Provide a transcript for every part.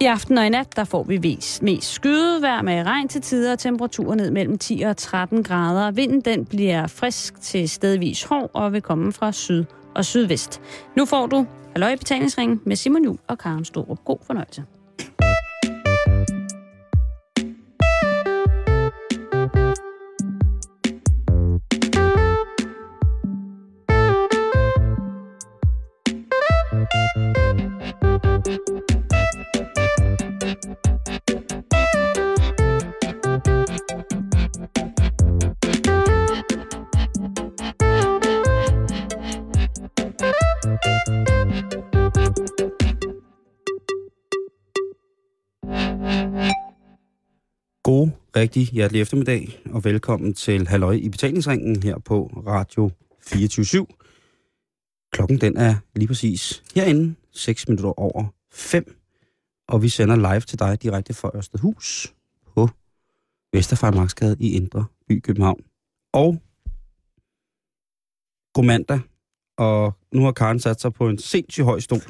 I aften og i nat, der får vi vis, mest skydevejr med regn til tider og temperaturer ned mellem 10 og 13 grader. Vinden den bliver frisk til stedvis hård og vil komme fra syd og sydvest. Nu får du Halløj Betalingsring betalingsringen med Simon Juhl og Karen Storup. God fornøjelse. Rigtig hjertelig eftermiddag, og velkommen til Halløj i betalingsringen her på Radio 24 Klokken den er lige præcis herinde, 6 minutter over 5, og vi sender live til dig direkte fra Østerhus på Vesterfarmarksgade i Indre By København. Og god mandag, og nu har Karen sat sig på en sindssygt høj stol,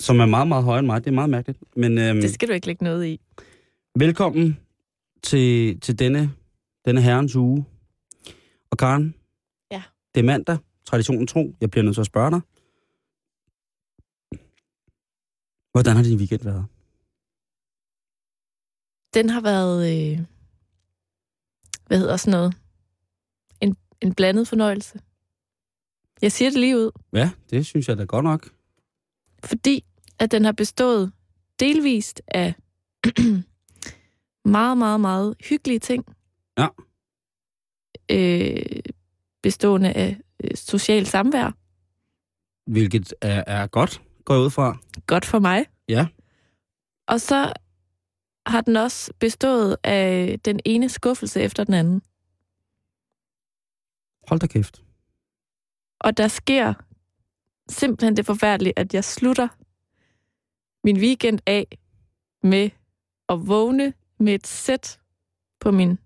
som er meget, meget højere end mig. Det er meget mærkeligt. Men, øhm, Det skal du ikke lægge noget i. Velkommen til, til denne, denne herrens uge. Og Karen, Ja. det er mandag, traditionen tro. Jeg bliver nødt til at spørge dig. Hvordan har din weekend været? Den har været, øh, hvad hedder sådan noget, en, en blandet fornøjelse. Jeg siger det lige ud, Ja, det synes jeg da godt nok. fordi at den har bestået delvist af meget, meget, meget hyggelige ting. Ja. Øh, bestående af øh, social samvær. Hvilket er, er godt, går jeg ud fra. Godt for mig. Ja. Og så har den også bestået af den ene skuffelse efter den anden. Hold da kæft. Og der sker simpelthen det forfærdelige, at jeg slutter min weekend af med at vågne med et sæt på min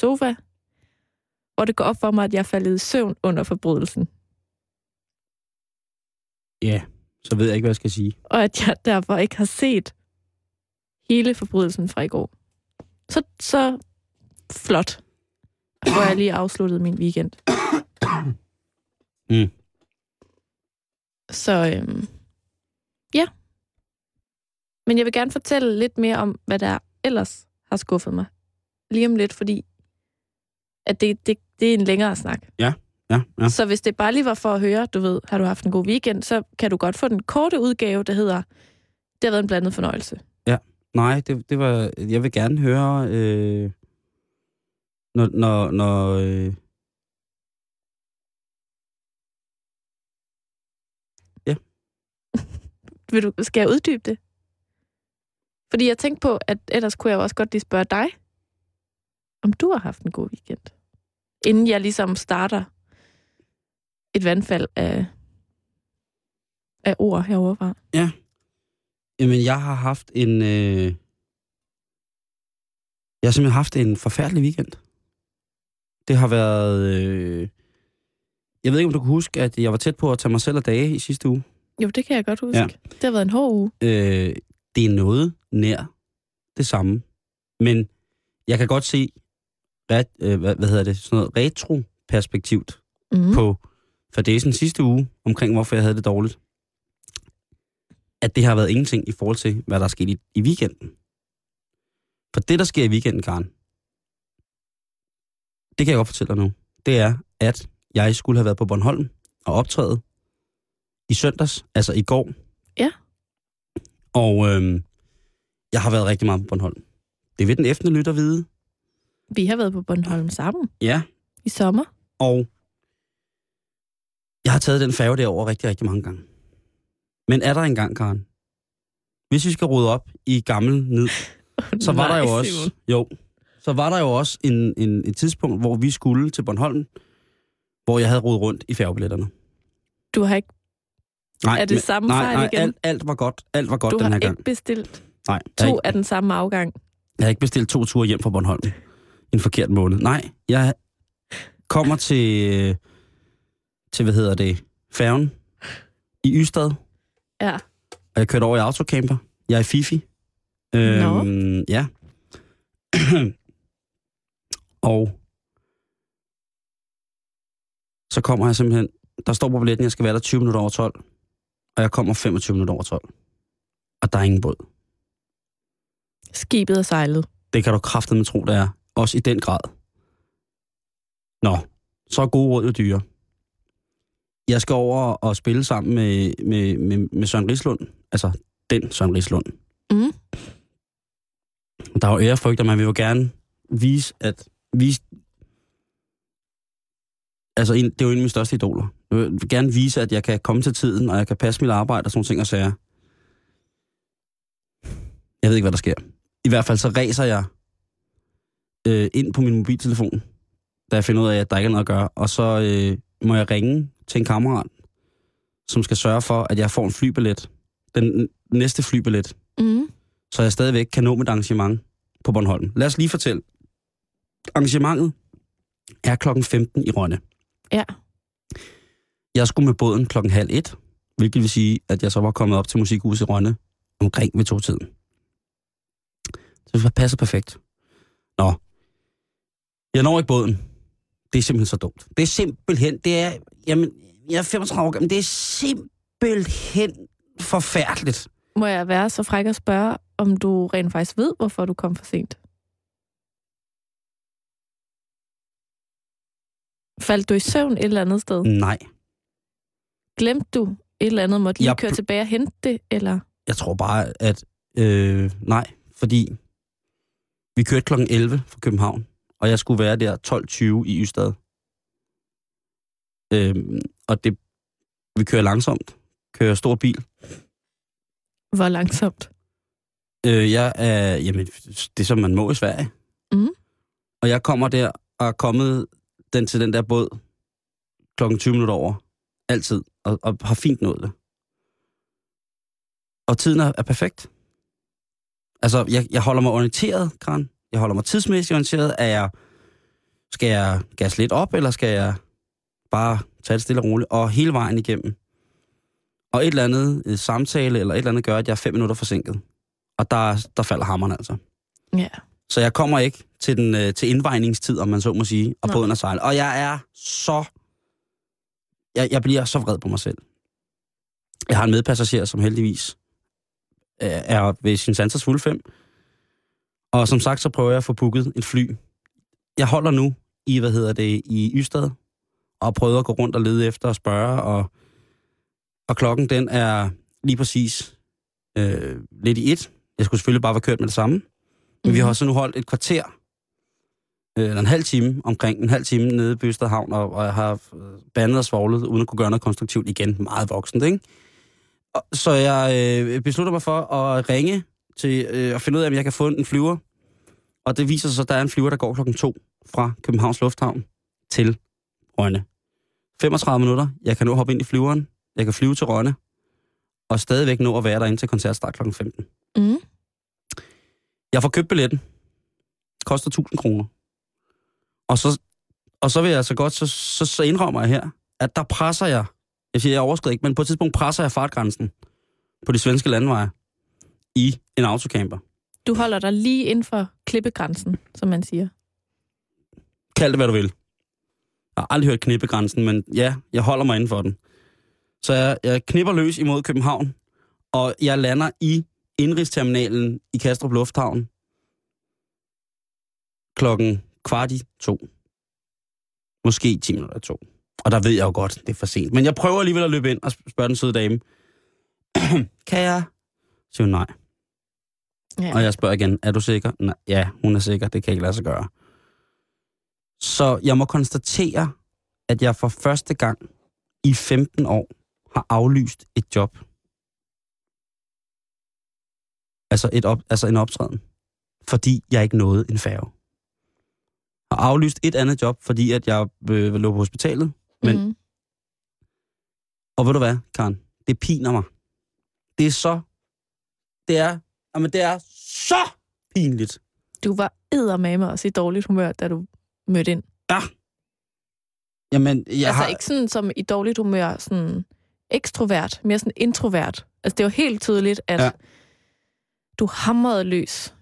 sofa, hvor det går op for mig, at jeg er faldet i søvn under forbrydelsen. Ja, så ved jeg ikke, hvad jeg skal sige. Og at jeg derfor ikke har set hele forbrydelsen fra i går. Så, så flot, hvor jeg lige afsluttede min weekend. Mm. Så øhm, ja. Men jeg vil gerne fortælle lidt mere om, hvad der ellers har skuffet mig. Lige om lidt, fordi at det, det, det er en længere snak. Ja, ja. Så hvis det bare lige var for at høre, du ved, har du haft en god weekend, så kan du godt få den korte udgave, der hedder, det har været en blandet fornøjelse. Nej, det, det var... Jeg vil gerne høre... Øh, når... når, når øh, Vil du, skal jeg uddybe det? Fordi jeg tænkte på, at ellers kunne jeg også godt lige spørge dig, om du har haft en god weekend. Inden jeg ligesom starter et vandfald af, af ord herovre fra. Jamen, jeg har haft en... Øh... Jeg har simpelthen haft en forfærdelig weekend. Det har været... Øh... Jeg ved ikke, om du kan huske, at jeg var tæt på at tage mig selv af dage i sidste uge. Jo, det kan jeg godt huske. Ja. Ja. Det har været en hård uge. Øh... Det er noget nær det samme. Men jeg kan godt se, ret, øh, hvad, hvad hedder det, sådan noget retro-perspektivt Mm. på fadesen sidste uge, omkring hvorfor jeg havde det dårligt, at det har været ingenting i forhold til, hvad der er sket i, i weekenden. For det, der sker i weekenden, Karen, det kan jeg godt fortælle dig nu, det er, at jeg skulle have været på Bornholm og optræde i søndags, altså i går. Og øhm, jeg har været rigtig meget på Bornholm. Det vil den efterne lytter vide. Vi har været på Bornholm sammen Ja, i sommer. Og jeg har taget den færge derover rigtig, rigtig mange gange. Men er der engang, Karen? Hvis vi skal rode op i gammel ned, så var Nej, der jo også... Simon. Jo, så var der jo også en, en, et tidspunkt, hvor vi skulle til Bornholm, hvor jeg havde rodet rundt i færgebilletterne. Du har ikke, Nej, Er det men- samme nej, fejl nej, igen? Alt, alt var godt. Alt var godt du den har her ikke gang. bestilt Nej, jeg har, to ikke, af den samme afgang. jeg har ikke bestilt to ture hjem fra Bornholm i en forkert måned. Nej, jeg kommer til, til hvad hedder det, færgen i Ystad, Ja. og jeg kørte over i autocamper. Jeg er Fifi. Øhm, ja. og så kommer jeg simpelthen, der står på billetten, jeg skal være der 20 minutter over 12, og jeg kommer 25 minutter over 12. Og der er ingen båd. Skibet er sejlet. Det kan du kraftedeme tro, der er. Også i den grad. Nå, så er gode råd jo dyre. Jeg skal over og spille sammen med, med, med, med Søren Rislund. Altså, den Søren Rislund. Mm. Der er jo ærefrygt, og man vil jo gerne vise, at vise, altså en, det er jo en af mine største idoler. Jeg vil gerne vise, at jeg kan komme til tiden, og jeg kan passe mit arbejde og sådan ting og sager. Jeg ved ikke, hvad der sker. I hvert fald så ræser jeg øh, ind på min mobiltelefon, da jeg finder ud af, at der ikke er noget at gøre. Og så øh, må jeg ringe til en kammerat, som skal sørge for, at jeg får en flybillet. Den næste flybillet Mm. så jeg stadigvæk kan nå mit arrangement på Bornholm. Lad os lige fortælle. Arrangementet er klokken 15 i Rønne. Ja. Jeg skulle med båden klokken halv et, hvilket vil sige, at jeg så var kommet op til musikhuset i Rønne omkring ved to-tiden. Så det var passet perfekt. Nå. Jeg når ikke båden. Det er simpelthen så dumt. Det er simpelthen, det er, jamen, jeg er 35 år gammel, det er simpelthen forfærdeligt. Må jeg være så fræk at spørge, om du rent faktisk ved, hvorfor du kom for sent? Faldt du i søvn et eller andet sted? Nej. Glemte du et eller andet? Måtte lige Jeg køre tilbage og hente det? Eller? Jeg tror bare, at... Øh, nej, fordi vi kørte kl. 11 fra København, og jeg skulle være der 12.20 i Ystad. Øh, og det, vi kører langsomt, kører stor bil. Hvor langsomt? Øh, jeg er, jamen, det er som man må i Sverige. Mhm. Og jeg kommer der og er kommet den til den der båd klokken 20 minutter over. Altid. Og, og har fint nået det. Og tiden er, er perfekt. Altså, jeg, jeg holder mig orienteret, Kran. Jeg holder mig tidsmæssigt orienteret. Er jeg, skal jeg gas lidt op, eller skal jeg bare tage det stille og roligt? Og hele vejen igennem. Og et eller andet øh, samtale, eller et eller andet gør, at jeg er fem minutter forsinket. Og der, der falder hammeren altså. Ja. Så jeg kommer ikke til, den, øh, til indvejningstid, om man så må sige, og Nej. båden er sejlet. Og jeg er så... Jeg, jeg bliver så vred på mig selv. Jeg har en medpassager, som heldigvis øh, er ved sin sansers fulde fem. Og som sagt, så prøver jeg at få booket et fly. Jeg holder nu i, hvad hedder det, i Ystad, og prøver at gå rundt og lede efter og spørge, og, og klokken den er lige præcis øh, lidt i et. Jeg skulle selvfølgelig bare være kørt med det samme. Men vi Mhm. har så nu holdt et kvarter, eller en halv time, omkring en halv time nede i Bøsted Havn, og, og jeg har øh, bandet og svoglet, uden at kunne gøre noget konstruktivt igen. Meget voksent, ikke? Og, så jeg øh, beslutter mig for at ringe til øh, at finde ud af, om jeg kan få en flyver. Og det viser sig så, at der er en flyver, der går klokken to fra Københavns Lufthavn til Rønne. 35 minutter. Jeg kan nu hoppe ind i flyveren. Jeg kan flyve til Rønne. Og stadigvæk nå at være derinde til koncertstart klokken 15. Mm. Jeg får købt billetten. Koster 1000 kroner. Og så, og så vil jeg så godt, så, så, så indrømmer jeg her, at der presser jeg, jeg siger, jeg overskrider ikke, men på et tidspunkt presser jeg fartgrænsen på de svenske landeveje i en autocamper. Du holder dig lige inden for klippegrænsen, som man siger. Kald det, hvad du vil. Jeg har aldrig hørt knippegrænsen, men ja, jeg holder mig inden for den. Så jeg, jeg knipper løs imod København, og jeg lander i indrigsterminalen i Kastrup Lufthavn klokken kvart i to. Måske 10 minutter to. Og der ved jeg jo godt, det er for sent. Men jeg prøver alligevel at løbe ind og spørge den søde dame. kan jeg? Siger hun nej. Ja. Og jeg spørger igen, er du sikker? Nej, ja, hun er sikker, det kan ikke lade sig gøre. Så jeg må konstatere, at jeg for første gang i 15 år har aflyst et job. Altså, et op, altså en optræden. Fordi jeg ikke nåede en færge. Har aflyst et andet job, fordi at jeg øh, lå på hospitalet. Men, Mm. Og ved du hvad, Karen? Det piner mig. Det er så... Det er... Jamen, det er så pinligt. Du var eddermame også i dårligt humør, da du mødte ind. Jamen, jeg altså har... ikke sådan som i dårligt humør, sådan ekstrovert, mere sådan introvert. Altså det var helt tydeligt, at Ja. ja. Du hamrede løs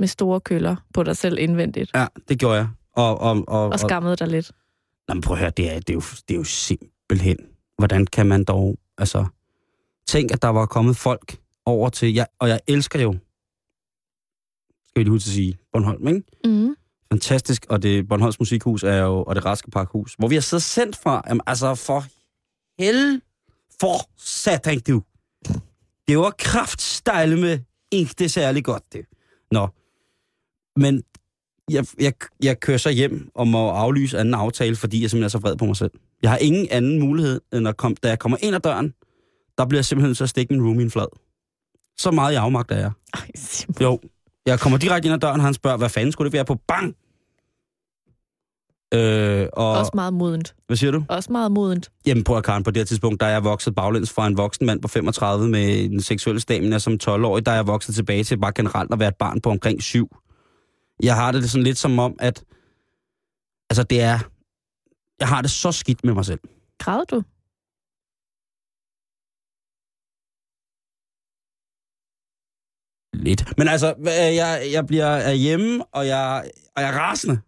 med store køller på dig selv indvendigt. Ja, det gjorde jeg. Og, og, og, Og skammede dig lidt. Nå, men prøv at høre, det er, det, er jo, det er jo simpelthen. Hvordan kan man dog... Altså, tænk, at der var kommet folk over til... Jeg, og jeg elsker jo... Skal vi lige huske at sige Bornholm, ikke? Mm. Fantastisk, og det Bornholms Musikhus er jo... Og det Raske Parkhus, hvor vi har siddet sendt fra... Jamen, altså, for hel... For satan, du. Det var kraftstejle med ikke det særlig godt, det. Nå. Men jeg, jeg, jeg kører så hjem og må aflyse anden aftale, fordi jeg simpelthen er så vred på mig selv. Jeg har ingen anden mulighed, end at komme, da jeg kommer ind ad døren, der bliver jeg simpelthen så at stikke min roomie en flad. Så meget i afmagt er jeg. Ej. Jo, jeg kommer direkte ind ad døren, og han spørger, hvad fanden skulle det være på? Bang! Øh, og, Også meget modent. hvad siger du? Også meget modent. Jamen at Karen, på det her tidspunkt, der er jeg vokset baglæns fra en voksen mand på 35 med en seksuel stamina som 12-årig, der er jeg vokset tilbage til bare generelt at være et barn på omkring 7. Jeg har det sådan lidt som om, at altså det er, jeg har det så skidt med mig selv. Græd du? Lidt. Men altså, hvad- jeg, jeg bliver er hjemme, og jeg, og jeg er rasende.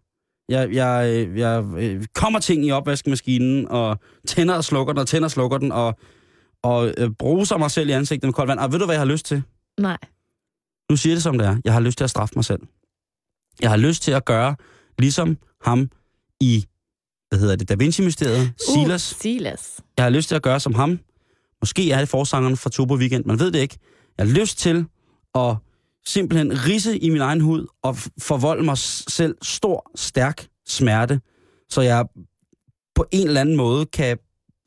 Jeg, jeg, øh, jeg øh, kommer ting i opvaskemaskinen, og tænder og slukker den, og tænder og slukker den, og, og øh, bruser mig selv i ansigtet med koldt vand. Og ved du, hvad jeg har lyst til? Nej. Nu siger det som det er. Jeg har lyst til at straffe mig selv. Jeg har lyst til at gøre ligesom ham i, hvad hedder det, Da Vinci-mysteriet, Silas. Uh, Silas. Jeg har lyst til at gøre som ham. Måske er det forsangeren fra Turbo Weekend, man ved det ikke. Jeg har lyst til at simpelthen risse i min egen hud og forvolde mig selv stor, stærk smerte, så jeg på en eller anden måde kan,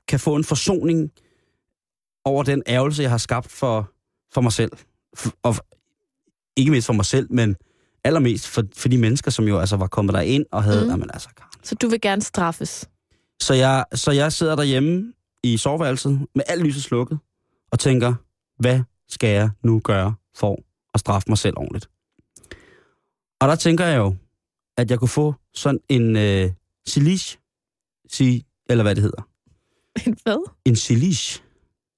kan få en forsoning over den ærgelse, jeg har skabt for, for mig selv. Og ikke mindst for mig selv, men allermest for, for de mennesker, som jo altså var kommet der ind og havde, Mm. jamen altså, Karen, Så du vil gerne straffes? så jeg, så jeg sidder derhjemme i soveværelset med alt lyset slukket og tænker, hvad skal jeg nu gøre for at straffe mig selv ordentligt? Og der tænker jeg jo, at jeg kunne få sådan en øh, silish, si, eller hvad det hedder. En hvad? En silish,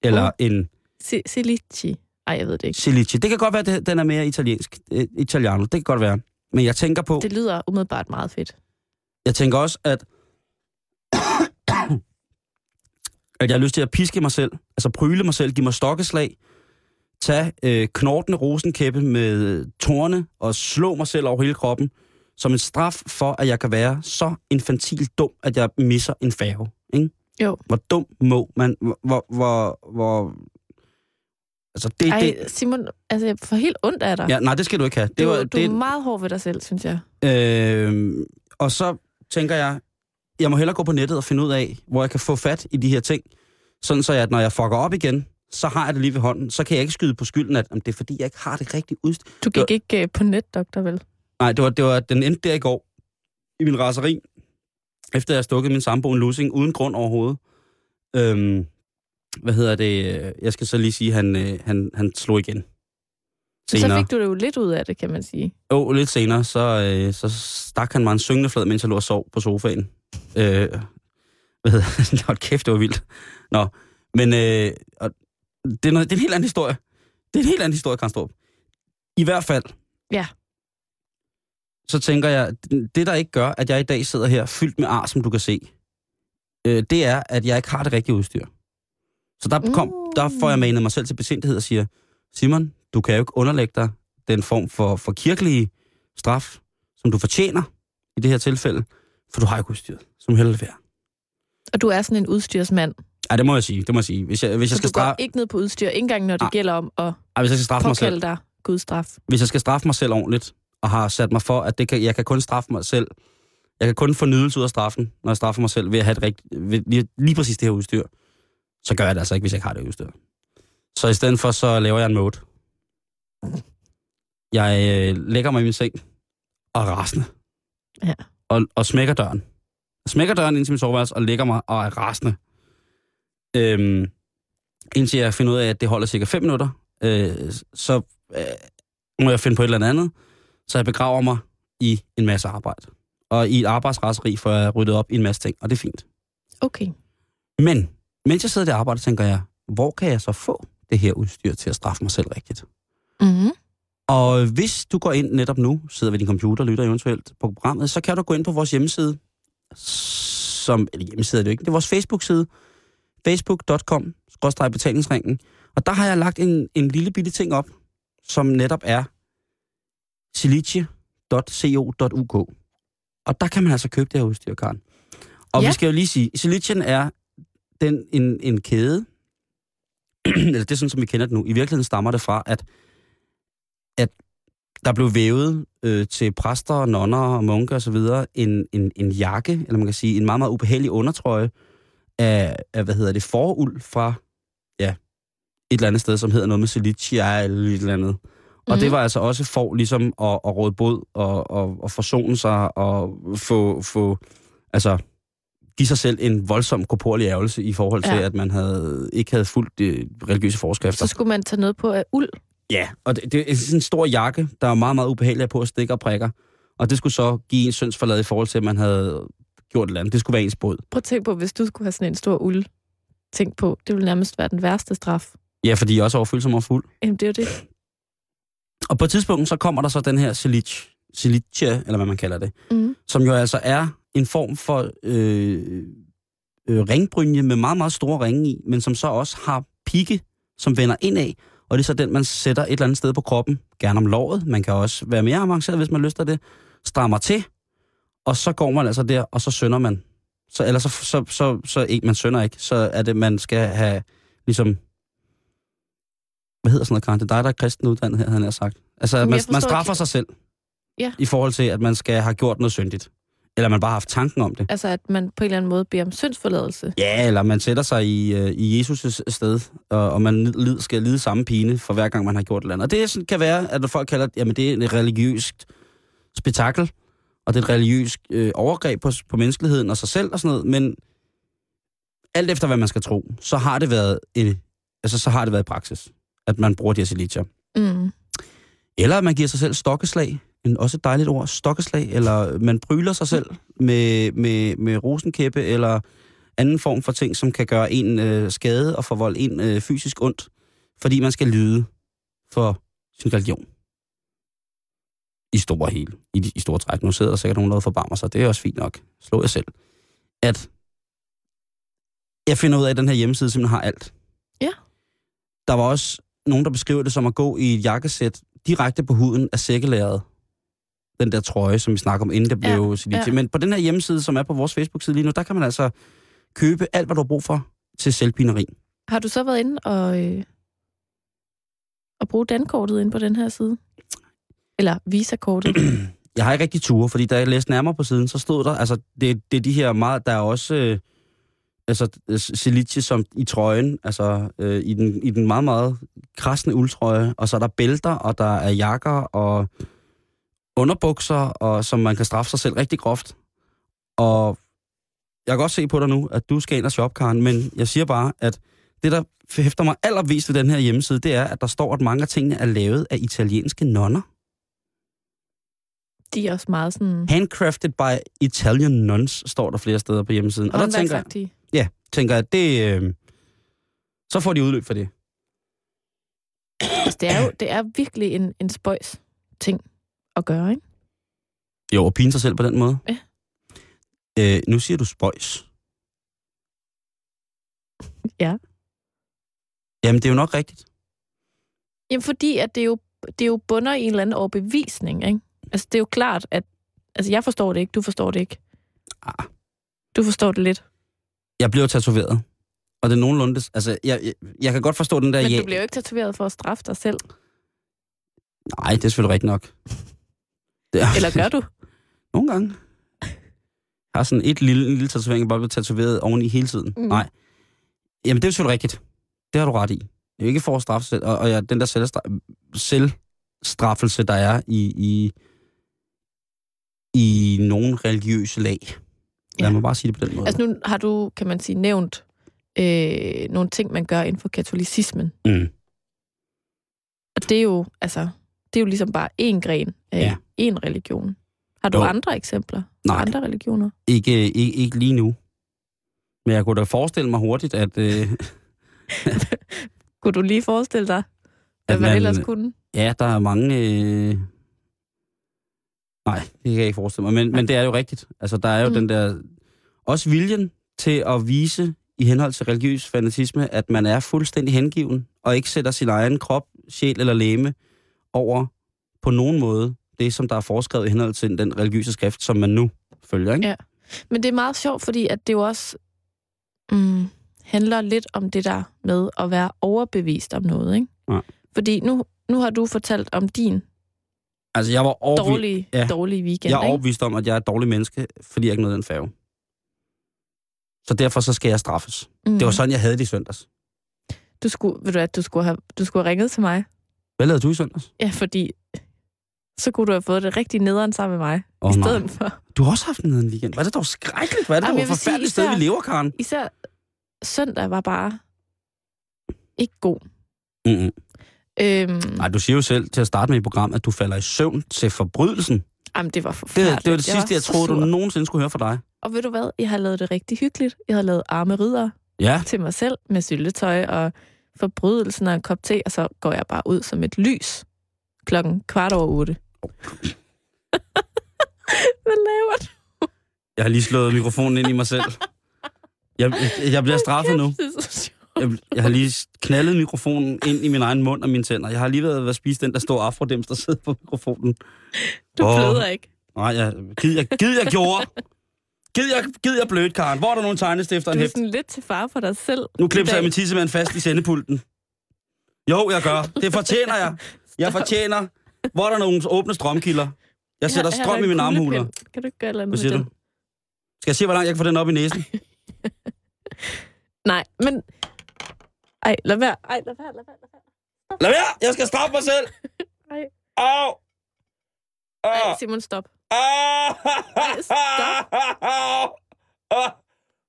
eller Oh. en Si- Silici. Ej, jeg ved det ikke. silice. Det kan godt være, at den er mere italiensk. Øh, italiano, det kan godt være. Men jeg tænker på, Det lyder umiddelbart meget fedt. Jeg tænker også, at, at jeg har lyst til at piske mig selv, altså pryle mig selv, give mig stokkeslag, tage øh, knortende rosenkæppe med torne og slå mig selv over hele kroppen, som en straf for, at jeg kan være så infantil dum, at jeg misser en færge. Ikke? Jo. Hvor dum må man... Hvor, hvor, hvor altså, det, Ej, det, Simon, altså, jeg får helt ondt af dig. ja, nej, det skal du ikke have. Det du, var, du det, er meget hård ved dig selv, synes jeg. Øh, og så tænker jeg, jeg må hellere gå på nettet og finde ud af, hvor jeg kan få fat i de her ting. Sådan så, jeg, at når jeg fucker op igen, så har jeg det lige ved hånden. Så kan jeg ikke skyde på skylden, at jamen, det er fordi, jeg ikke har det rigtige udstyr. Du gik ikke uh, på netdoktor, vel? Nej, det var, det var, den endte der i går, i min raseri, efter jeg stukket min sambo en lussing, uden grund overhovedet. Øhm, hvad hedder det? Jeg skal så lige sige, han, øh, han, han slog igen. Så fik du det jo lidt ud af det, kan man sige. Jo, lidt senere, så, øh, så stak han mig en syngende flad, mens jeg lå og sov på sofaen. Øh, hvad hedder det? Kæft, det var vildt. Nå, men øh, og det, er noget, det er en helt anden historie. Det er en helt anden historie, Kranstrup. I hvert fald. Ja. Så tænker jeg, det der ikke gør, at jeg i dag sidder her fyldt med ar, som du kan se, øh, det er, at jeg ikke har det rigtige udstyr. Så der, kom, der får jeg manet mig selv til besindighed og siger, Simon, du kan jo ikke underlægge dig den form for, for kirkelige straf, som du fortjener i det her tilfælde, for du har ikke udstyret, som heller være. Og du er sådan en udstyrsmand. Ja, det må jeg sige. Det må jeg sige. Hvis jeg, hvis jeg, Så skal, du går straffe, ikke ned på udstyr, ikke engang når det Nej. gælder om at ej, hvis jeg skal straffe mig selv, dig Guds straf. hvis jeg skal straffe mig selv ordentligt, og har sat mig for, at det kan, jeg kan kun straffe mig selv, jeg kan kun få nydelse ud af straffen, når jeg straffer mig selv ved at have det rigt, ved, lige, lige præcis det her udstyr, så gør jeg det altså ikke, hvis jeg ikke har det udstyr. Så i stedet for, så laver jeg en mode. Jeg øh, lægger mig i min seng og er rasende. Ja. Og, og smækker døren. Jeg smækker døren ind til min soveværelse og lægger mig og er rasende. Øhm, indtil jeg finder ud af, at det holder cirka 5 minutter, øh, så øh, må jeg finde på et eller andet, så jeg begraver mig i en masse arbejde. Og i et arbejdsraseri får jeg ryddet op i en masse ting, og det er fint. Okay. Men mens jeg sidder der og arbejder, tænker jeg, hvor kan jeg så få det her udstyr til at straffe mig selv rigtigt? Mm-hmm. Og hvis du går ind netop nu, sidder ved din computer og lytter eventuelt på programmet, så kan du gå ind på vores hjemmeside, som, eller hjemmeside er det jo ikke, det er vores Facebook-side, facebook.com, betalingsringen. Og der har jeg lagt en, en lille bitte ting op, som netop er silicie.co.uk. Og der kan man altså købe det her udstyr, Karen. Og ja. vi skal jo lige sige, Silicien er den, en, en kæde, eller det er sådan, som vi kender det nu. I virkeligheden stammer det fra, at, at der blev vævet øh, til præster, nonner og munker osv. En, en, en jakke, eller man kan sige en meget, meget ubehagelig undertrøje af, af hvad hedder det, foruld fra ja, et eller andet sted, som hedder noget med Silicia eller et eller andet. Og mm. det var altså også for ligesom at, at råde båd og, og, og forsone sig og få, få altså, give sig selv en voldsom korporlig ærgelse i forhold til, ja. at man havde, ikke havde fulgt de religiøse forskrifter. Så skulle man tage noget på af uld? Ja, og det, det er sådan en stor jakke, der er meget, meget ubehagelig på at stikke og prikker. Og det skulle så give en syndsforlad i forhold til, at man havde gjort et eller andet. Det skulle være ens båd. Prøv at tænke på, hvis du skulle have sådan en stor uld. Tænk på, det ville nærmest være den værste straf. Ja, fordi jeg også er overfyldt som fuld. Jamen, det er jo det. Og på et tidspunkt, så kommer der så den her silic, silicia, eller hvad man kalder det, mm. som jo altså er en form for øh, øh, ringbrynje med meget, meget store ringe i, men som så også har pigge, som vender indad, og det er så den, man sætter et eller andet sted på kroppen, gerne om låret. Man kan også være mere avanceret, hvis man lyster det. Strammer til, og så går man altså der, og så sønder man. Så, eller så, så, så, så ikke, man sønder ikke. Så er det, man skal have, ligesom... Hvad hedder sådan noget, Karen? Det er dig, der er kristen uddannet her, han har sagt. Altså, man, man straffer ikke. sig selv. Ja. I forhold til, at man skal have gjort noget syndigt. Eller man bare har haft tanken om det. Altså, at man på en eller anden måde beder om syndsforladelse. Ja, eller man sætter sig i, uh, i Jesus' sted, og, og man lid, skal lide samme pine for hver gang, man har gjort et eller andet. Og det sådan, kan være, at folk kalder jamen, det er et religiøst spektakel, og det er et religiøst øh, overgreb på, på menneskeligheden og sig selv og sådan noget, men alt efter, hvad man skal tro, så har det været, en, altså, så har det været i praksis, at man bruger de Mm. Eller man giver sig selv stokkeslag, en også et dejligt ord, stokkeslag, eller man bryler sig selv med, med, med rosenkæppe, eller anden form for ting, som kan gøre en øh, skade og forvolde en øh, fysisk ondt, fordi man skal lyde for sin religion. I store hele, i, i store træk. Nu sidder der sikkert nogen, der forbarmer sig. Det er også fint nok. Slå jeg selv. At jeg finder ud af, at den her hjemmeside simpelthen har alt. Ja. Der var også nogen, der beskriver det som at gå i et jakkesæt direkte på huden af sækkelæret den der trøje, som vi snakker om, inden det blev ja, ja. Men på den her hjemmeside, som er på vores Facebook-side lige nu, der kan man altså købe alt, hvad du har brug for til selvpineri. Har du så været inde og, øh, og bruge dankortet ind på den her side? Eller visakortet? jeg har ikke rigtig tur, fordi da jeg læste nærmere på siden, så stod der, altså det, det er de her meget, der er også... Øh, altså silice som i trøjen, altså øh, i, den, i den meget, meget krasne uldtrøje, og så er der bælter, og der er jakker, og underbukser, og som man kan straffe sig selv rigtig groft. Og jeg kan godt se på dig nu, at du skal ind og shoppe, Karen, men jeg siger bare, at det, der hæfter mig allervist ved den her hjemmeside, det er, at der står, at mange af tingene er lavet af italienske nonner. De er også meget sådan... Handcrafted by Italian nuns, står der flere steder på hjemmesiden. Og der tænker jeg, ja, tænker jeg, det, øh, så får de udløb for det. Altså, det er jo det er virkelig en, en spøjs ting at gøre, ikke? Jo, og pine sig selv på den måde. Ja. Øh, nu siger du spøjs. Ja. Jamen, det er jo nok rigtigt. Jamen, fordi at det, er jo, det er jo bunder i en eller anden overbevisning, ikke? Altså, det er jo klart, at... Altså, jeg forstår det ikke, du forstår det ikke. Ah. Du forstår det lidt. Jeg blev tatoveret. Og det er nogenlunde... Altså, jeg, jeg, jeg kan godt forstå den der... Men du bliver jo ikke tatoveret for at straffe dig selv. Nej, det er selvfølgelig rigtigt nok. Det er, Eller gør du? Nogle gange. Jeg har sådan et lille, en lille tatovering, jeg bare blevet tatoveret oveni hele tiden. Mm. Nej. Jamen, det er selvfølgelig rigtigt. Det har du ret i. Det er ikke for at straffe selv. Og, og ja, den der selvstraffelse, der er i, i, i nogle religiøse lag. Ja. Lad mig bare sige det på den måde. Altså nu har du, kan man sige, nævnt øh, nogle ting, man gør inden for katolicismen. Mm. Og det er jo, altså, det er jo ligesom bare én gren af ja. én religion. Har du jo. andre eksempler? Nej. Andre religioner? Ikke, ikke, ikke lige nu. Men jeg kunne da forestille mig hurtigt, at... Øh... kunne du lige forestille dig, Hvad man man- ellers kunne. Ja, der er mange... Øh... Nej, det kan jeg ikke forestille mig. Men, men det er jo rigtigt. Altså, der er jo Mm. den der... Også viljen til at vise i henhold til religiøs fanatisme, at man er fuldstændig hengiven, og ikke sætter sin egen krop, sjæl eller læme over på nogen måde det, som der er foreskrevet i henhold til den religiøse skrift, som man nu følger. Ikke? Ja. Men det er meget sjovt, fordi at det jo også mm, handler lidt om det der med at være overbevist om noget. Ikke? Ja. Fordi nu, nu har du fortalt om din Altså, jeg var overbevist, dårlige, ja. dårlige weekend. jeg er overbevist om, at jeg er et dårligt menneske, fordi jeg ikke nåede den færge. Så derfor så skal jeg straffes. Mm. Det var sådan, jeg havde det i søndags. Du skulle, ved du at du skulle have, du skulle have ringet til mig. Hvad lavede du i søndags? Ja, fordi så kunne du have fået det rigtig nederen sammen med mig. Åh, I nej. stedet for. Du har også haft en anden weekend. Hvad er det dog skrækkeligt? Hvad er det Jamen, dog et vil sige, forfærdeligt sted, især- vi lever, Karen? Især søndag var bare ikke god. Mm-mm. Øhm, Nej, du siger jo selv til at starte med i programmet, at du falder i søvn til forbrydelsen. jamen, det var Det, forfærdeligt. det var det sidste, jeg så troede, du nogensinde skulle høre fra dig. Og ved du hvad? Jeg har lavet det rigtig hyggeligt. Jeg har lavet arme ridder Ja, til mig selv med syltetøj og forbrydelsen og en kop te, og så går jeg bare ud som et lys klokken kvart over otte. Hvad laver du? jeg har lige slået mikrofonen ind i mig selv. Jeg, jeg bliver straffet nu. Det er så. Jeg, jeg har lige knaldet mikrofonen ind i min egen mund og mine tænder. Jeg har lige været ved at spise den der store afrodems, der sidder på mikrofonen. Du Åh. bløder ikke. Nej, jeg, gid, jeg, gid jeg gjorde. Gid jeg, gid jeg blødt, Karen. Hvor er der nogle tegnestifter og Du er sådan lidt til far for dig selv. Nu i klipser jeg min tissemand fast i sendepulten. Jo, jeg gør. Det fortjener jeg. Jeg fortjener. Hvor er der nogle åbne strømkilder? Jeg sætter er strøm der i en mine armhuler. Kan du ikke gøre et eller andet Hvad siger du? Skal jeg se, hvor langt jeg kan få den op i næsen? Nej, men... Ej, lad være. Ej, lad være, lad være, lad være. Lad være! Jeg skal straffe mig selv! Ej. Au! Ej! Simon, stop. Au! Ej, stop. Au! Au!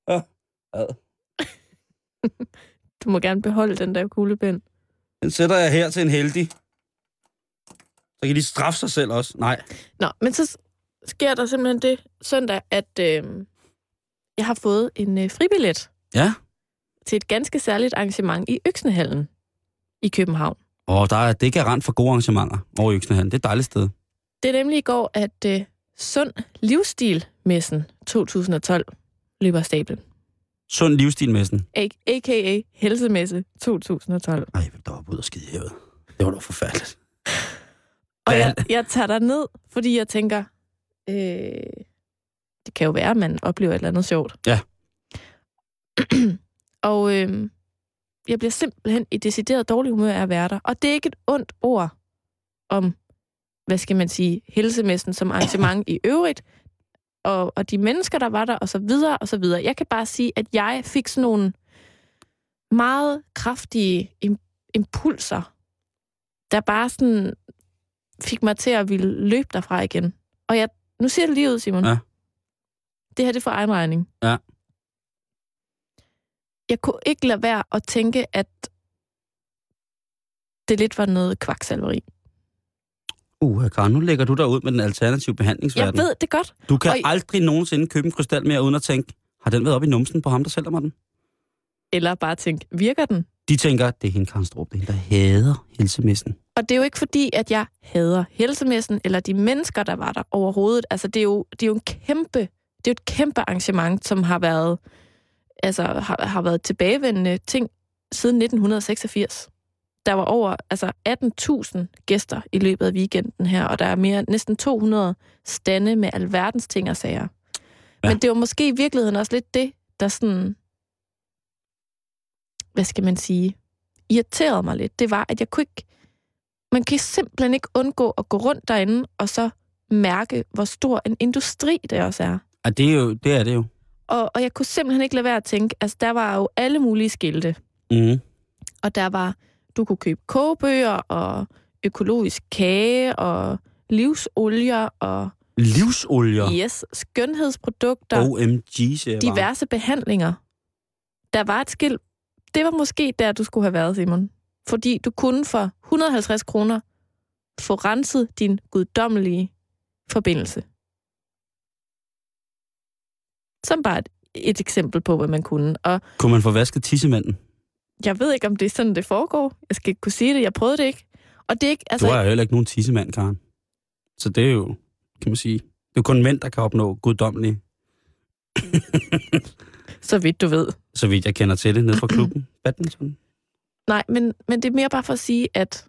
Au! Ad. Du må gerne beholde den der kuglepen. Den sætter jeg her til en heldig. Så kan de straffe sig selv også. Nej. Nå, men så sker der simpelthen det søndag, at øh, jeg har fået en øh, fribillet Ja. Til et ganske særligt arrangement i Øksnehallen i København. Og der er, det er garant for gode arrangementer over i Øksnehallen. Det er et dejligt sted. Det er nemlig i går, at øh, Sund Livsstil-messen 2012 løber af stablen. Sund livsstilmessen. A- A.k.a. Helsemesse 2012. Ej, jeg vil da ud og skide havet. Det var da forfærdeligt. Og jeg, jeg tager der ned, fordi jeg tænker, øh, det kan jo være, at man oplever et eller andet sjovt. Ja. og øh, jeg bliver simpelthen i decideret dårlig humør af at være der. Og det er ikke et ondt ord om, hvad skal man sige, helsemessen som arrangement i øvrigt, og, og de mennesker, der var der, og så videre, og så videre. Jeg kan bare sige, at jeg fik sådan nogle meget kraftige im- impulser, der bare sådan fik mig til at ville løbe derfra igen. Og jeg, nu siger det lige ud, Simon. Ja. Det her det er for egen regning. Ja. Jeg kunne ikke lade være at tænke, at det lidt var noget kvaksalveri. Uh, Karen, nu lægger du dig ud med den alternative Jeg behandlingsverden. ved det godt. Du kan Og- aldrig nogensinde købe en krystal mere, uden at tænke, har den været oppe i numsen på ham, der sælger mig den? Eller bare tænke, virker den? De tænker, det er hende, Karen Strup, det er hende, der hader helsemessen. Og det er jo ikke fordi, at jeg hader helsemessen, eller de mennesker, der var der overhovedet. Altså, det er jo, det er jo en kæmpe, det er jo et kæmpe arrangement, som har været, altså, har, har været tilbagevendende ting siden 1986. Der var over altså 18.000 gæster i løbet af weekenden her, og der er mere næsten 200 stande med alverdens ting og sager. Ja. Men det var måske i virkeligheden også lidt det, der sådan, hvad skal man sige, irriterede mig lidt. Det var, at jeg kunne ikke, man kan simpelthen ikke undgå at gå rundt derinde, og så mærke, hvor stor en industri det også er. Ja, det er, jo, det er det jo. Og, og jeg kunne simpelthen ikke lade være at tænke, altså der var jo alle mulige skilte, Mm. og der var, du kunne købe kogebøger, og økologisk kage, og livsolier, og Livsolier. yes, skønhedsprodukter, OMG, siger jeg bare. diverse behandlinger. Der var et skilt, det var måske der, du skulle have været, Simon. Fordi du kunne for 150 kroner få renset din guddommelige forbindelse. Som bare et, et eksempel på, hvad man kunne. Og Kunne man få vasket tissemanden? jeg ved ikke, om det er sådan, det foregår. Jeg skal ikke kunne sige det. Jeg prøvede det ikke. Og det er ikke, Altså, du jo heller ikke nogen tissemand, Karen. Så det er jo, kan man sige, det er jo kun mænd, der kan opnå guddommelige, så vidt du ved. så vidt jeg kender til det, ned fra klubben. Badminton. Nej, men, men det er mere bare for at sige, at...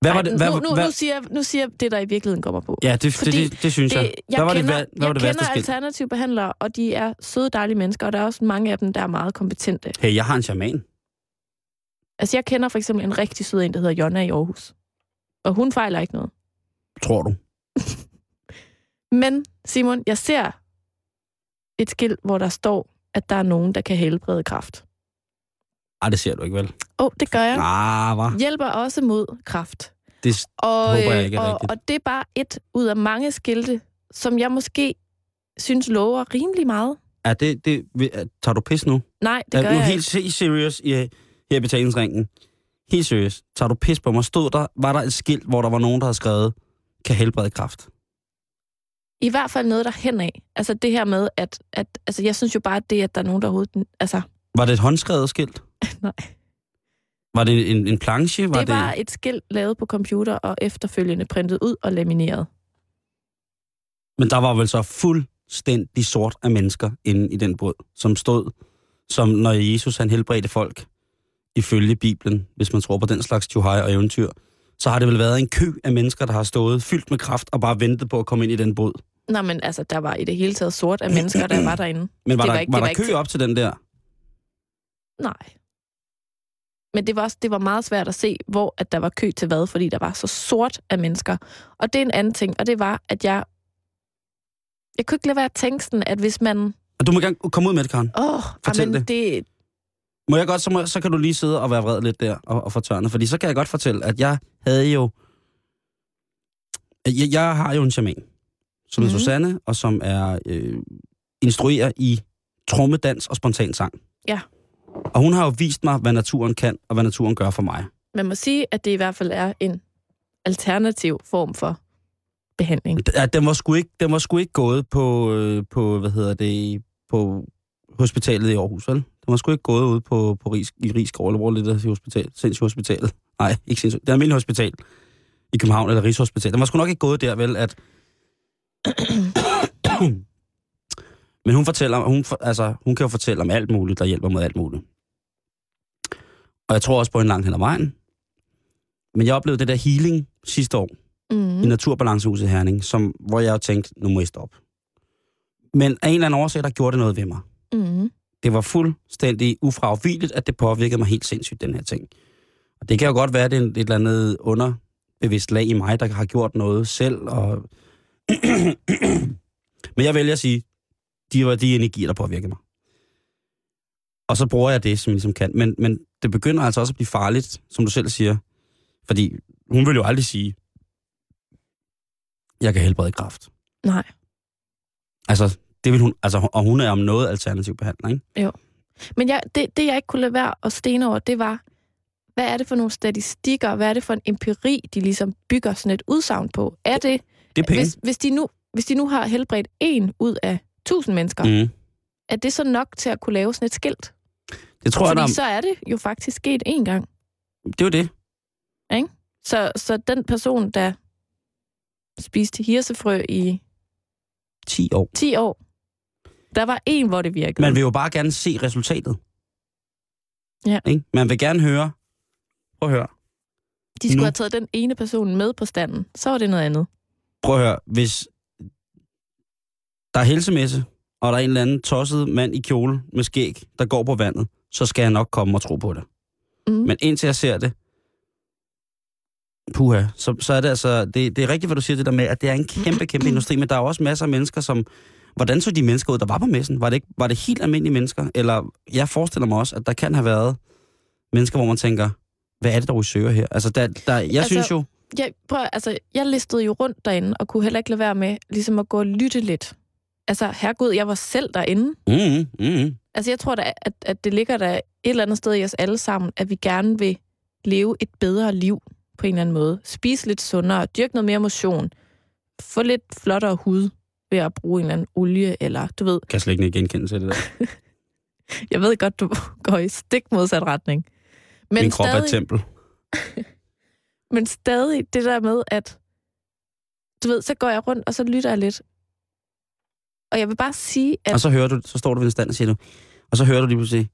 Hvad var det? Hvad, nu, nu, hvad, nu, siger, jeg- nu siger jeg det, der i virkeligheden kommer på. ja, det, det, fordi det, det, synes jeg. Det, jeg Hvad var det, hvad, hvad var det jeg værste kender skilt? alternative behandlere, og de er søde, dejlige mennesker, og der er også mange af dem, der er meget kompetente. Hey, jeg har en shaman. Altså, jeg kender for eksempel en rigtig sød en, der hedder Jonna i Aarhus. Og hun fejler ikke noget. Tror du? Men, Simon, jeg ser et skilt, hvor der står, at der er nogen, der kan helbrede kræft. Ej, det ser du ikke, vel? Åh, oh, det gør jeg. Ah, hvad? Hjælper også mod kræft. Det, Og, Håber jeg øh, ikke er og, rigtigt. og det er bare et ud af mange skilte, som jeg måske synes lover rimelig meget. er det, det, tager du pis nu? Nej, det er, gør jeg helt, helt serious i, her i betalingsringen. Helt seriøst. Tager du pis på mig? Stod der, var der et skilt, hvor der var nogen, der havde skrevet, kan helbrede kræft? I hvert fald noget der hen af. Altså det her med, at, at altså jeg synes jo bare, at det, at der er nogen, der overhovedet... Altså, Var det et håndskrevet skilt? nej. Var det en, en planche? Var det var et skilt lavet på computer og efterfølgende printet ud og lamineret. Men der var vel så fuldstændig sort af mennesker inde i den båd, som stod, som når Jesus han helbredte folk, ifølge Bibelen, hvis man tror på den slags tjuhaj og eventyr, så har det vel været en kø af mennesker, der har stået fyldt med kraft og bare ventet på at komme ind i den båd. Nå, men altså, der var i det hele taget sort af mennesker, der var derinde. Men var, Det var der, ikke- var det var der ikke kø til- op til den der? Nej. Men det var, også, det var meget svært at se, hvor at der var kø til hvad, fordi der var så sort af mennesker. Og det er en anden ting, og det var, at jeg... Jeg kunne ikke lade være at tænke sådan, at hvis man... Og du må gerne komme ud med det, Karen. Åh, Fortæl amen, det. det. Må jeg godt, så, må, så kan du lige sidde og være vred lidt der og, og fortørne. Fordi så kan jeg godt fortælle, at jeg havde jo... Jeg, jeg har jo en shaman, som mm. er Mhm. Susanne, og som er øh, instruerer i trommedans og spontan sang. Ja. Og hun har jo vist mig, hvad naturen kan, og hvad naturen gør for mig. Man må sige, at det i hvert fald er en alternativ form for behandling. Ja, den var sgu ikke, den var sgu ikke gået på, øh, på, hvad hedder det, på hospitalet i Aarhus, vel? Den var sgu ikke gået ud på, på Ries, i Rigskov, eller hvor det der hospital, sindssygt hospitalet. Nej, ikke sindssygt. Det er almindeligt hospital i København, eller Rigshospital. Den var sgu nok ikke gået der, vel, at... Men hun fortæller, hun, altså, hun kan jo fortælle om alt muligt, der hjælper mod alt muligt. Og jeg tror også på en langt hen ad vejen. Men jeg oplevede det der healing sidste år Mm. i Naturbalancehuset i Herning, som, hvor jeg tænkte, nu må I stoppe. Men af en eller anden årsag, der gjorde det noget ved mig. Mm. Det var fuldstændig ufravigeligt, at det påvirkede mig helt sindssygt, den her ting. Og det kan jo godt være, at det er et eller andet underbevidst lag i mig, der har gjort noget selv. Og Men jeg vælger at sige, de var de energier, der påvirker mig. Og så bruger jeg det, som jeg ligesom kan. Men, men det begynder altså også at blive farligt, som du selv siger. Fordi hun vil jo aldrig sige, jeg kan helbrede kræft. Nej. Altså, det vil hun, altså, og hun er om noget alternativ behandler, ikke? Men jeg, det, det, jeg ikke kunne lade være at stene over, det var, hvad er det for nogle statistikker, hvad er det for en empiri, de ligesom bygger sådan et udsagn på? Er det, Det er penge. hvis, hvis, de nu, hvis de nu har helbredt en ud af tusind mennesker, mm. Er det så nok til at kunne lave sådan et skilt? Det tror jeg, Fordi der, så er det jo faktisk sket én gang. det er jo det. Så, så den person, der spiste hirsefrø i 10 år. 10 år, der var en, hvor det virkede. Man vil jo bare gerne se resultatet. Ja. Ikke? Man vil gerne høre. Prøv at høre. De skulle nu- have taget den ene person med på standen. Så var det noget andet. Prøv at høre. Hvis der er helsemesse, og der er en eller anden tosset mand i kjole med skæg, der går på vandet, så skal jeg nok komme og tro på det. Mm. Men indtil jeg ser det, puha, så, så er det altså, det, det er rigtigt, hvad du siger, det der med, at det er en kæmpe, kæmpe industri, men der er jo også masser af mennesker, som, hvordan så de mennesker ud, der var på messen? Var det, ikke, var det helt almindelige mennesker? Eller jeg forestiller mig også, at der kan have været mennesker, hvor man tænker, hvad er det, der søger her? Altså, der, der, jeg Altså, synes jo, Jeg, prøv, altså, jeg listede jo rundt derinde, og kunne heller ikke lade være med ligesom at gå og lytte lidt. Altså, herregud, jeg var selv derinde. mm, mm, Altså, jeg tror da, at, at det ligger der et eller andet sted i os alle sammen, at vi gerne vil leve et bedre liv på en eller anden måde. Spise lidt sundere, dyrke noget mere motion, få lidt flottere hud ved at bruge en eller anden olie, eller du ved, kan jeg slet ikke genkende til det der. jeg ved godt, du går i stik modsat retning. Men Min krop er et stadig, tempel. Men stadig det der med, at du ved, så går jeg rundt, og så lytter jeg lidt. Og jeg vil bare sige, at... Og så hører du, så står du ved en stand og siger du, og så hører du lige pludselig,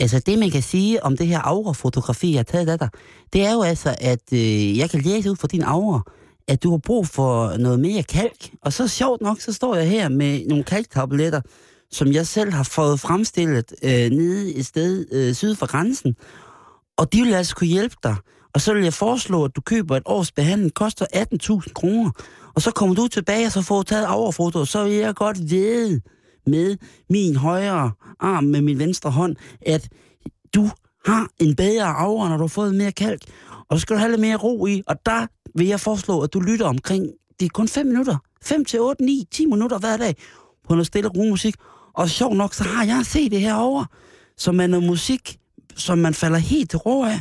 Altså det, man kan sige om det her aura-fotografi, jeg har taget af dig, det er jo altså, at øh, jeg kan læse ud fra din aura, at du har brug for noget mere kalk. Og så sjovt nok, så står jeg her med nogle kalktabletter, som jeg selv har fået fremstillet øh, nede et sted øh, syd for grænsen. Og de vil altså kunne hjælpe dig. Og så vil jeg foreslå, at du køber et års behandling, koster 18.000 kroner. Og så kommer du tilbage, og så får du taget overfoto, så vil jeg godt vide, med min højre arm med min venstre hånd, at du har en bedre aura, når du har fået mere kalk. Og så skal du have lidt mere ro i, og der vil jeg foreslå, at du lytter omkring, det er kun 5 minutter, 5 til 8, 9, 10 minutter hver dag, på noget stille ro musik. Og sjov nok, så har jeg set det her over, som er noget musik, som man falder helt til ro af.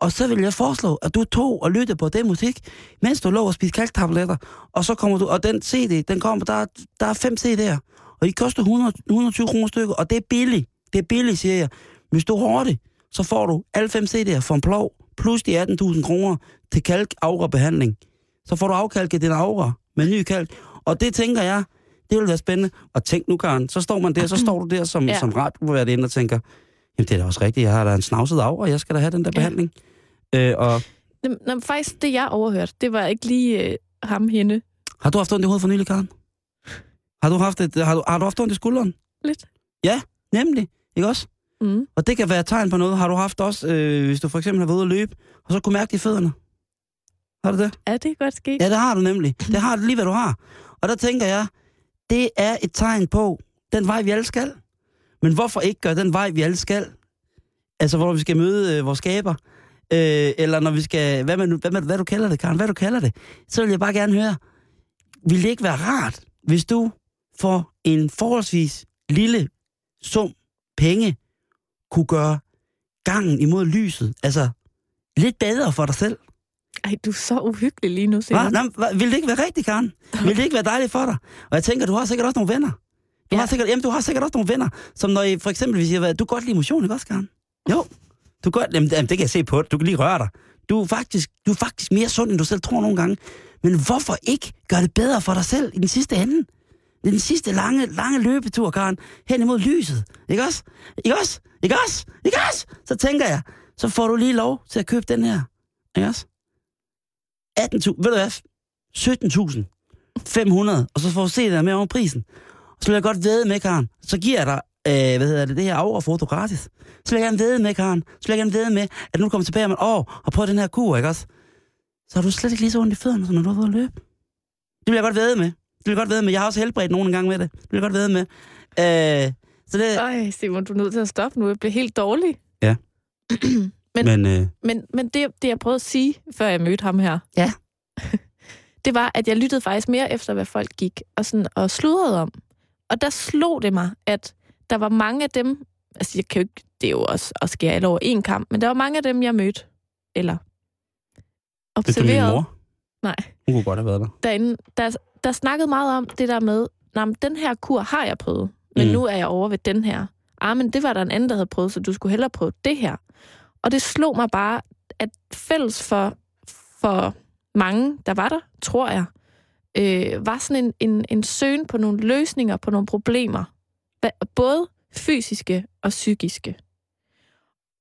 Og så vil jeg foreslå, at du tog og lytte på den musik, mens du lå og spiste kalktabletter. Og så kommer du, og den CD, den kommer, der, der er fem CD'er og de koster 100, 120 kroner stykker, og det er billigt. Det er billigt, siger jeg. Hvis du har det, så får du alle fem CD'er for en plov, plus de 18.000 kroner til kalk behandling. Så får du afkalket din aura med ny kalk. Og det tænker jeg, det vil være spændende. Og tænk nu, Karen, så står man der, så står du der som, ja. som ret på være inde og tænker, jamen det er da også rigtigt, jeg har da en snavset aura, jeg skal da have den der ja. behandling. Øh, og... Jamen, faktisk, det jeg overhørte, det var ikke lige øh, ham hende. Har du haft ondt i hovedet for nylig, Karen? Har du haft, et, har du, har du haft ondt i skulderen? Lidt. Ja, nemlig. Ikke også? Mm. Og det kan være tegn på noget. Har du haft også, øh, hvis du for eksempel har været ude at løbe, og så kunne mærke det i fødderne? Har du det? Ja, det kan godt ske. Ja, det har du nemlig. Det har du lige, hvad du har. Og der tænker jeg, det er et tegn på den vej, vi alle skal. Men hvorfor ikke gøre den vej, vi alle skal? Altså, hvor vi skal møde øh, vores skaber. Øh, eller når vi skal... Hvad, man, hvad, hvad, hvad du kalder det, Karen? Hvad du kalder det? Så vil jeg bare gerne høre. Vil det ikke være rart, hvis du for en forholdsvis lille sum penge kunne gøre gangen imod lyset, altså lidt bedre for dig selv. Ej, du er så uhyggelig lige nu? Nå, hva? Vil det ikke være rigtigt, Karen? Vil det ikke være dejligt for dig? Og jeg tænker, du har sikkert også nogle venner. Du, ja. har, sikkert, jamen, du har sikkert også nogle venner, som når I for eksempel hvis siger, du godt lide motion, ikke også, Karen? Jo, du godt, jamen, det kan jeg se på Du kan lige røre dig. Du er, faktisk, du er faktisk mere sund, end du selv tror nogle gange. Men hvorfor ikke gøre det bedre for dig selv i den sidste ende? Det er den sidste lange, lange løbetur, Karen, hen imod lyset. Ikke også? Ikke også? Ikke også? Ikke også? Så tænker jeg, så får du lige lov til at købe den her. Ikke også? 18.000, ved du hvad? 17.500, og så får du se det med over prisen. Og så vil jeg godt ved med, Karen. Så giver jeg dig, øh, hvad hedder det, det her aura-foto gratis. Så vil jeg gerne med, Karen. Så vil jeg gerne med, at nu du kommer tilbage om et år og prøver den her kur, ikke også? Så har du slet ikke lige så ondt i fødderne, som når du har været at løbe. Det vil jeg godt ved med. Det vil jeg godt ved med. Jeg har også helbredt nogen en gang med det. Det vil jeg godt ved med. Øh, så det... Ej, Simon, du er nødt til at stoppe nu. Jeg bliver helt dårlig. Ja. men, men, øh... men, men det, det, jeg prøvede at sige, før jeg mødte ham her, ja. det var, at jeg lyttede faktisk mere efter, hvad folk gik og, sådan, og sludrede om. Og der slog det mig, at der var mange af dem, altså jeg kan jo ikke, det er jo også at skære alt over en kamp, men der var mange af dem, jeg mødte, eller observerede. Det er mor? Nej. Hun kunne godt have været der. Derinde, der, der snakkede meget om det der med, nej, den her kur har jeg prøvet, men mm. nu er jeg over ved den her. Ah, men det var der en anden, der havde prøvet, så du skulle hellere prøve det her. Og det slog mig bare, at fælles for, for mange, der var der, tror jeg, øh, var sådan en, en, en søgen på nogle løsninger på nogle problemer. Både fysiske og psykiske.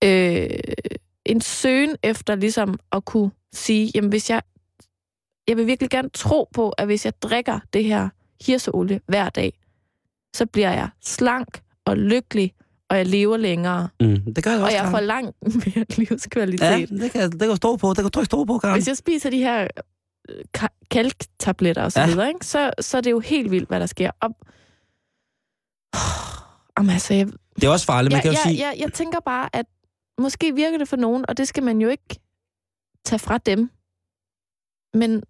Øh, en søgen efter ligesom at kunne sige, jamen hvis jeg jeg vil virkelig gerne tro på, at hvis jeg drikker det her hirseolie hver dag, så bliver jeg slank og lykkelig, og jeg lever længere. Mm, det gør jeg også, Og jeg får langt mere livskvalitet. Ja, det kan, det kan stå på. Det kan du stå på, Karen. Hvis jeg spiser de her øh, kalktabletter og så ja. videre, ikke, så, så er det jo helt vildt, hvad der sker. Og, Jamen, altså, jeg, det er også farligt, man jeg, kan jo jeg, sige... Jeg, jeg tænker bare, at måske virker det for nogen, og det skal man jo ikke tage fra dem. Men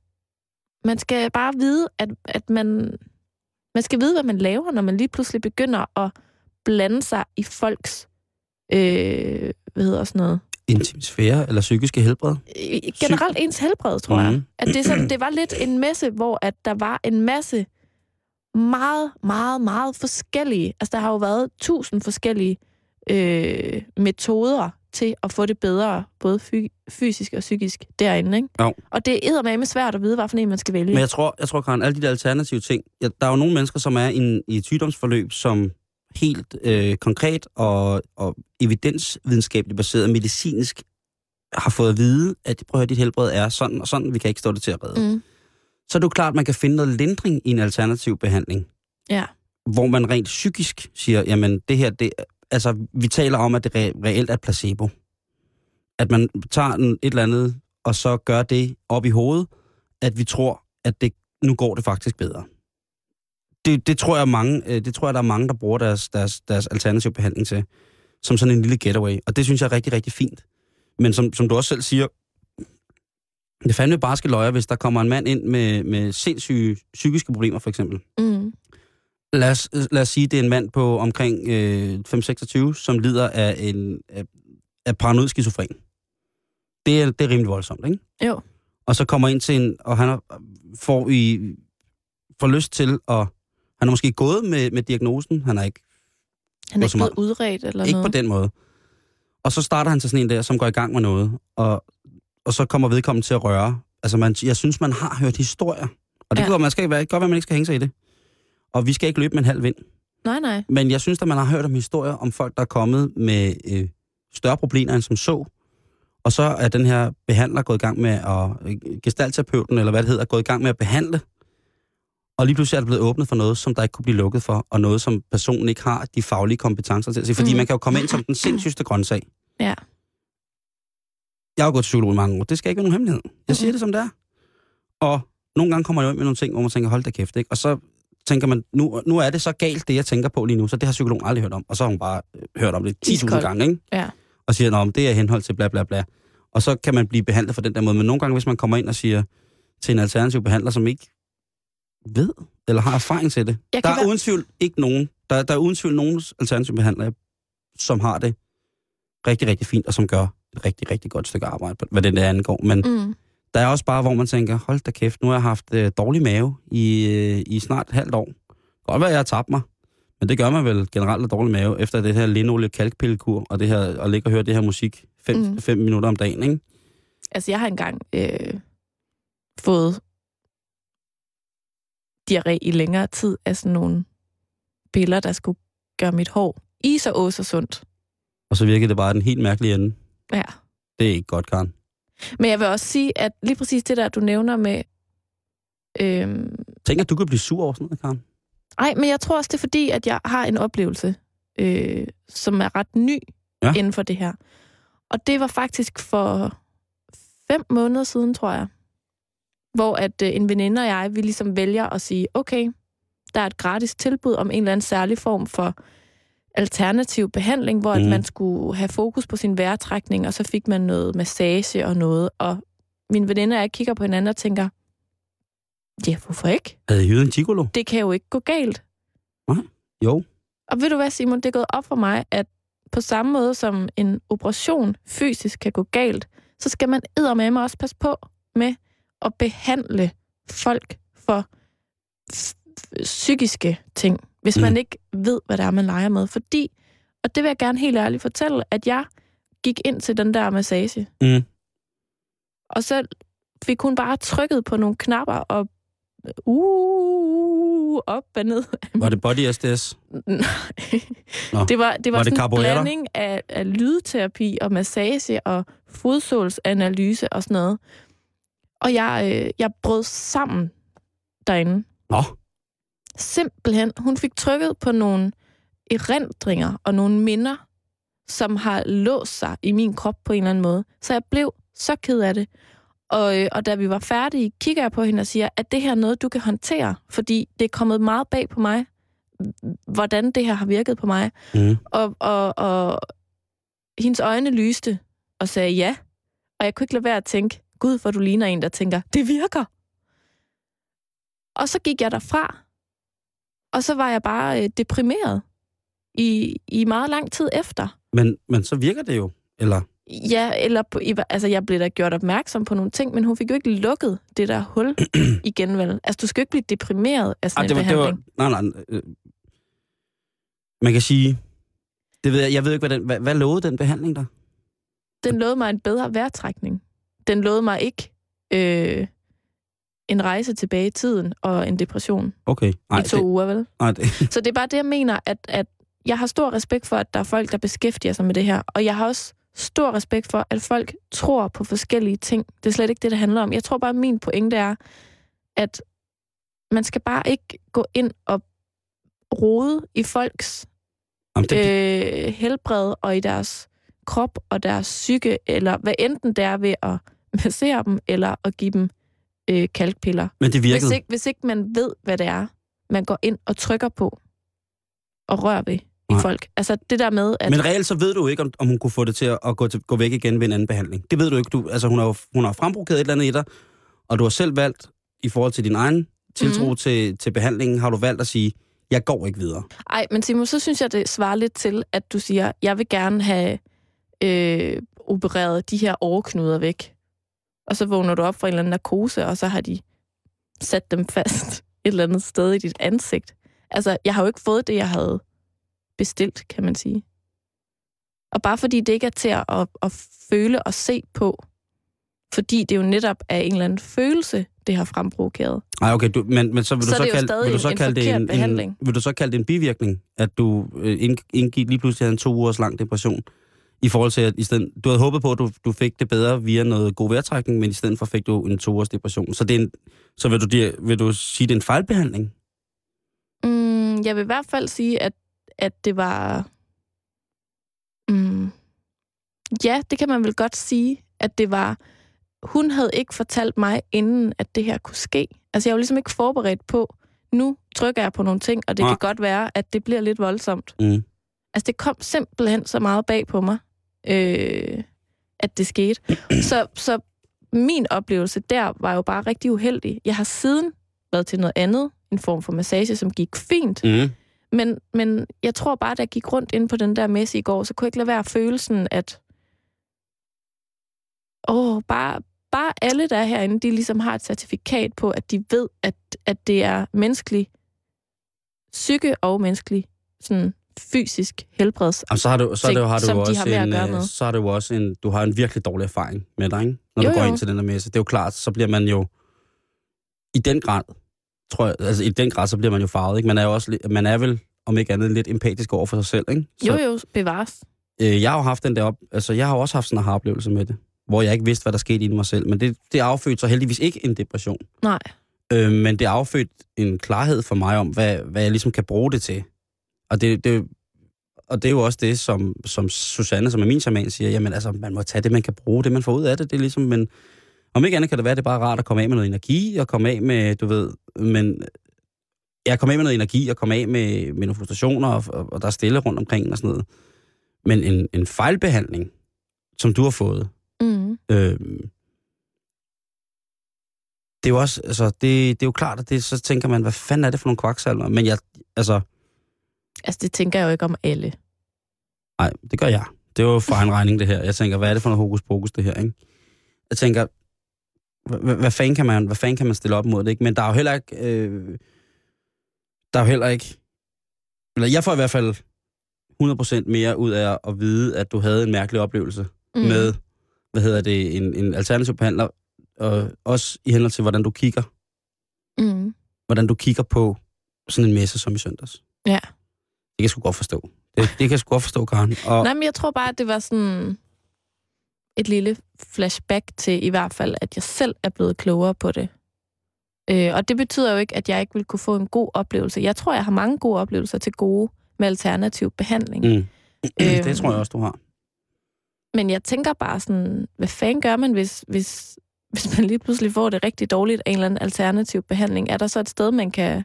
man skal bare vide, at, at man, man skal vide, hvad man laver, når man lige pludselig begynder at blande sig i folks, øh, hvad hedder sådan noget? Intimsfære eller psykiske helbred? Generelt Psyk- ens helbred, tror mm. jeg. Mhm. At det, sådan, det var lidt en messe, hvor at der var en masse meget, meget, meget forskellige. Altså, der har jo været tusind forskellige øh, metoder til at få det bedre, både fy- fysisk og psykisk derinde. Ikke? Jo. Og det er med svært at vide, hvad for en man skal vælge. Men jeg tror, jeg tror Karen, alle de der alternative ting, ja, der er jo nogle mennesker, som er i, en, i et sygdomsforløb, som helt øh, konkret og, og evidensvidenskabeligt baseret medicinsk har fået at vide, at prøv at høre, dit helbred er sådan og sådan, vi kan ikke stå det til at redde. Mm. Så er det jo klart, at man kan finde noget lindring i en alternativ behandling, Ja. hvor man rent psykisk siger, jamen det her, det, altså vi taler om, at det re- reelt er placebo. At man tager en, et eller andet, og så gør det op i hovedet, at vi tror, at det, nu går det faktisk bedre. Det, det, tror jeg, mange, øh, det tror jeg, der er mange, der bruger deres, deres, deres alternativ behandling til, som sådan en lille getaway. Og det synes jeg er rigtig, rigtig fint. Men som, som du også selv siger, det er fandme barske løjer, hvis der kommer en mand ind med, med sindssyge psykiske problemer, for eksempel. Mm. Lad os, lad os sige, det er en mand på omkring øh, 5-26, som lider af, en, af, af paranoid skizofren. Det er, det er rimelig voldsomt, ikke? Jo. Og så kommer ind til en, og han får, i, får lyst til at... Han har måske gået med, med diagnosen, han er ikke, Han er ikke blevet udredt eller ikke på noget. den måde. Og så starter han til sådan en der, som går i gang med noget, og, og så kommer vedkommende til at røre. Altså, man, jeg synes, man har hørt historier. Og det Ja. kan man skal ikke være, godt være, man ikke skal hænge sig i det. Og vi skal ikke løbe med en halv vind. Nej, nej. Men jeg synes, at man har hørt om historier om folk, der er kommet med øh, større problemer end som så. Og så er den her behandler gået i gang med at, øh, gestaltterapeuten, eller hvad det hedder, er gået i gang med at behandle. Og lige pludselig er det blevet åbnet for noget, som der ikke kunne blive lukket for, og noget, som personen ikke har de faglige kompetencer til. Fordi mm. man kan jo komme ind som den sindssygste grøntsag. Ja. Jeg har jo gået til psykolog i mange år. Det skal ikke være nogen hemmelighed. Jeg siger det, som det er. Og nogle gange kommer jeg ind med nogle ting, hvor man tænker, hold da kæft, ikke? Og så tænker man, nu, nu er det så galt, det jeg tænker på lige nu, så det har psykologen aldrig hørt om. Og så har hun bare øh, hørt om det 10.000 Iskold. gange, ikke? Ja. Og siger, nå, det er henhold til bla bla bla. Og så kan man blive behandlet på den der måde. Men nogle gange, hvis man kommer ind og siger til en alternativ behandler, som ikke ved eller har erfaring til det. Jeg Der er være- uden tvivl ikke nogen, der, der er uden tvivl nogen alternative behandlere, som har det rigtig, rigtig fint, og som gør et rigtig, rigtig godt stykke arbejde, hvad den der angår. Men mm. Der er også bare, hvor man tænker, hold da kæft, nu har jeg haft øh, dårlig mave i, øh, i snart et halvt år. Godt være, jeg har tabt mig. Men det gør man vel generelt af dårlig mave, efter det her linolie kalkpillekur, og det her, at ligge og høre det her musik 5 Mm. mm. fem minutter om dagen, ikke? Altså, jeg har engang øh, fået diarré i længere tid af sådan nogle piller, der skulle gøre mit hår i så ås og sundt. Og så virkede det bare den helt mærkelige ende. Ja. Det er ikke godt, Karen. Men jeg vil også sige, at lige præcis det der, du nævner med... Øh, Tænk, at du kan blive sur over sådan noget, Karen. ej, men jeg tror også, det er fordi, at jeg har en oplevelse, øh, som er ret ny ja. inden for det her. Og det var faktisk for fem måneder siden, tror jeg. Hvor at øh, en veninde og jeg, vi ligesom vælger at sige, okay, der er et gratis tilbud om en eller anden særlig form for alternativ behandling, hvor mm. At man skulle have fokus på sin vejrtrækning, og så fik man noget massage og noget. Og min veninde og jeg kigger på hinanden og tænker, ja, hvorfor ikke? Havde I hyret en gigolo? Det kan jo ikke gå galt. Jo. Og ved du hvad, Simon, det er gået op for mig, at på samme måde som en operation fysisk kan gå galt, så skal man eddermame også passe på med at behandle folk for psykiske ting, hvis Mm. man ikke ved, hvad det er, man leger med. Fordi, og det vil jeg gerne helt ærligt fortælle, at jeg gik ind til den der massage, Mm. og så fik hun bare trykket på nogle knapper og uh, op og ned Var det body SDS? Nej. Nå. Det var, det var, Var det sådan en carburetter? blanding af, af lydterapi og massage og fodsålsanalyse og sådan noget. Og jeg, øh, jeg brød sammen derinde. Nå, Simpelthen. Hun fik trykket på nogle erindringer og nogle minder, som har låst sig i min krop på en eller anden måde. Så jeg blev så ked af det. Og, øh, og da vi var færdige, kigger jeg på hende og siger, at det her er noget, du kan håndtere? Fordi det er kommet meget bag på mig, hvordan det her har virket på mig. mm. Og, og, og hendes øjne lyste og sagde ja. Og jeg kunne ikke lade være at tænke, gud, for du ligner en, der tænker, det virker. Og så gik jeg derfra, og så var jeg bare øh, deprimeret i, i meget lang tid efter. men, men så virker det jo. Eller, Ja, eller på, altså jeg blev da gjort opmærksom på nogle ting, men hun fik jo ikke lukket det der hul igen, vel? Altså, du skal jo ikke blive deprimeret af sådan Ej, det var, det behandling. var, nej, nej. Øh, man kan sige, det ved jeg, jeg ved ikke, hvad, den, hvad, hvad lovede den behandling der? Den lovede mig en bedre vejrtrækning. Den lovede mig ikke øh, en rejse tilbage i tiden og en depression Okay. Ej, i to det, uger, vel? nej, det, Så det er bare det, jeg mener, at, at jeg har stor respekt for, at der er folk, der beskæftiger sig med det her. Og jeg har også stor respekt for, at folk tror på forskellige ting. Det er slet ikke det, det handler om. Jeg tror bare, at min pointe er, at man skal bare ikke gå ind og rode i folks jamen, det, øh, helbred og i deres krop og deres psyke, eller hvad enten det er ved at massere dem, eller at give dem øh, kalkpiller. men det virkede. Hvis ikke, hvis ikke man ved, hvad det er, man går ind og trykker på og rører ved i Nej. folk. Altså det der med, at... Men reelt så ved du ikke, om, om hun kunne få det til at, at gå, til, gå væk igen ved en anden behandling. Det ved du ikke. Du, altså, hun har, hun har fremprovokeret et eller andet i dig, og du har selv valgt, i forhold til din egen tiltro mm. til, til behandlingen, har du valgt at sige, jeg går ikke videre. Ej, men Timo, så synes jeg, det svarer lidt til, at du siger, jeg vil gerne have øh, opereret de her overknuder væk. Og så vågner du op fra en eller anden narkose, og så har de sat dem fast et eller andet sted i dit ansigt. Altså, jeg har jo ikke fået det, jeg havde bestilt, kan man sige. Og bare fordi det ikke er til at, at, at føle og se på, fordi det jo netop er en eller anden følelse, det har fremprovokeret. Nej, okay, du, men, men så vil Så du så, kalde, vil du så en kalde det en, behandling. en, vil du så kalde det en bivirkning, at du øh, ind- indgik lige pludselig havde en to ugers lang depression, i forhold til, at i stedet, du havde håbet på, at du, du fik det bedre via noget god vejrtrækning, men i stedet for fik du en to ugers depression. Så, det er en, så vil, du, dir- vil du sige, det er en fejlbehandling? Mm, jeg vil i hvert fald sige, at, at det var... Mm, ja, det kan man vel godt sige, at det var... Hun havde ikke fortalt mig inden, at det her kunne ske. Altså, jeg var ligesom ikke forberedt på, nu trykker jeg på nogle ting, og det Nej. kan godt være, at det bliver lidt voldsomt. Mm. Altså, det kom simpelthen så meget bag på mig, øh, at det skete. Så, så min oplevelse der var jo bare rigtig uheldig. Jeg har siden været til noget andet, en form for massage, som gik fint. Mm. Men, men jeg tror bare, da jeg gik rundt ind på den der messe i går, så kunne jeg ikke lade være følelsen, at åh, bare, bare alle, der er herinde, de ligesom har et certifikat på, at de ved, at, at det er menneskelig psyke og menneskelig sådan fysisk helbreds. Jamen, så har du, så det, jo- har du som jo de også har en, øh, med. så det jo også en, du har en virkelig dårlig erfaring med dig, ikke? når Jo, du går jo. ind til den der messe. Det er jo klart, så bliver man jo i den grad, tror jeg, altså i den grad, så bliver man jo farvet, ikke? Man er jo også, man er vel, om ikke andet, lidt empatisk over for sig selv, ikke? Så, Jo, jo, bevares. Øh, jeg har jo haft den der op, altså jeg har også haft sådan en oplevelse med det, hvor jeg ikke vidste, hvad der skete i mig selv, men det, det affødte så heldigvis ikke en depression. Nej. Øh, men det affødte en klarhed for mig om, hvad, hvad jeg ligesom kan bruge det til. Og det, det, og det er jo også det, som, som Susanne, som er min shaman, siger, jamen altså, man må tage det, man kan bruge, det man får ud af det. Det er ligesom, men om ikke andet kan det være, det er bare rart at komme af med noget energi, og komme af med, du ved, men jeg komme af med noget energi, og komme af med, med nogle frustrationer, og, og, og der er stille rundt omkring og sådan noget. Men en, en fejlbehandling, som du har fået, Mm. øh, det er jo også, altså, det, det er jo klart, at det, så tænker man, hvad fanden er det for nogle kvaksalver? Men jeg, altså, Altså, det tænker jeg jo ikke om alle. nej, det gør jeg. Det er jo for egen regning, det her. Jeg tænker, hvad er det for noget hokus pokus, det her, ikke? Jeg tænker, hvad, hvad, fanden kan man, hvad fanden kan man stille op mod det, ikke? Men der er jo heller ikke, øh, der er jo heller ikke, eller jeg får i hvert fald 100% mere ud af at vide, at du havde en mærkelig oplevelse mm. med, hvad hedder det, en, en alternativ behandler, og også i henhold til, hvordan du kigger, Mm. hvordan du kigger på sådan en messe som i søndags. Ja. Det kan jeg sgu godt forstå. Det, det kan jeg sgu godt forstå, Karen. Og, Nej, men jeg tror bare, at det var sådan et lille flashback til i hvert fald, at jeg selv er blevet klogere på det. Øh, og det betyder jo ikke, at jeg ikke vil kunne få en god oplevelse. Jeg tror, jeg har mange gode oplevelser til gode med alternativ behandling. Mm. mm, det tror jeg også, du har. Men jeg tænker bare sådan, hvad fanden gør man, hvis, hvis, hvis man lige pludselig får det rigtig dårligt af en eller anden alternativ behandling? Er der så et sted, man kan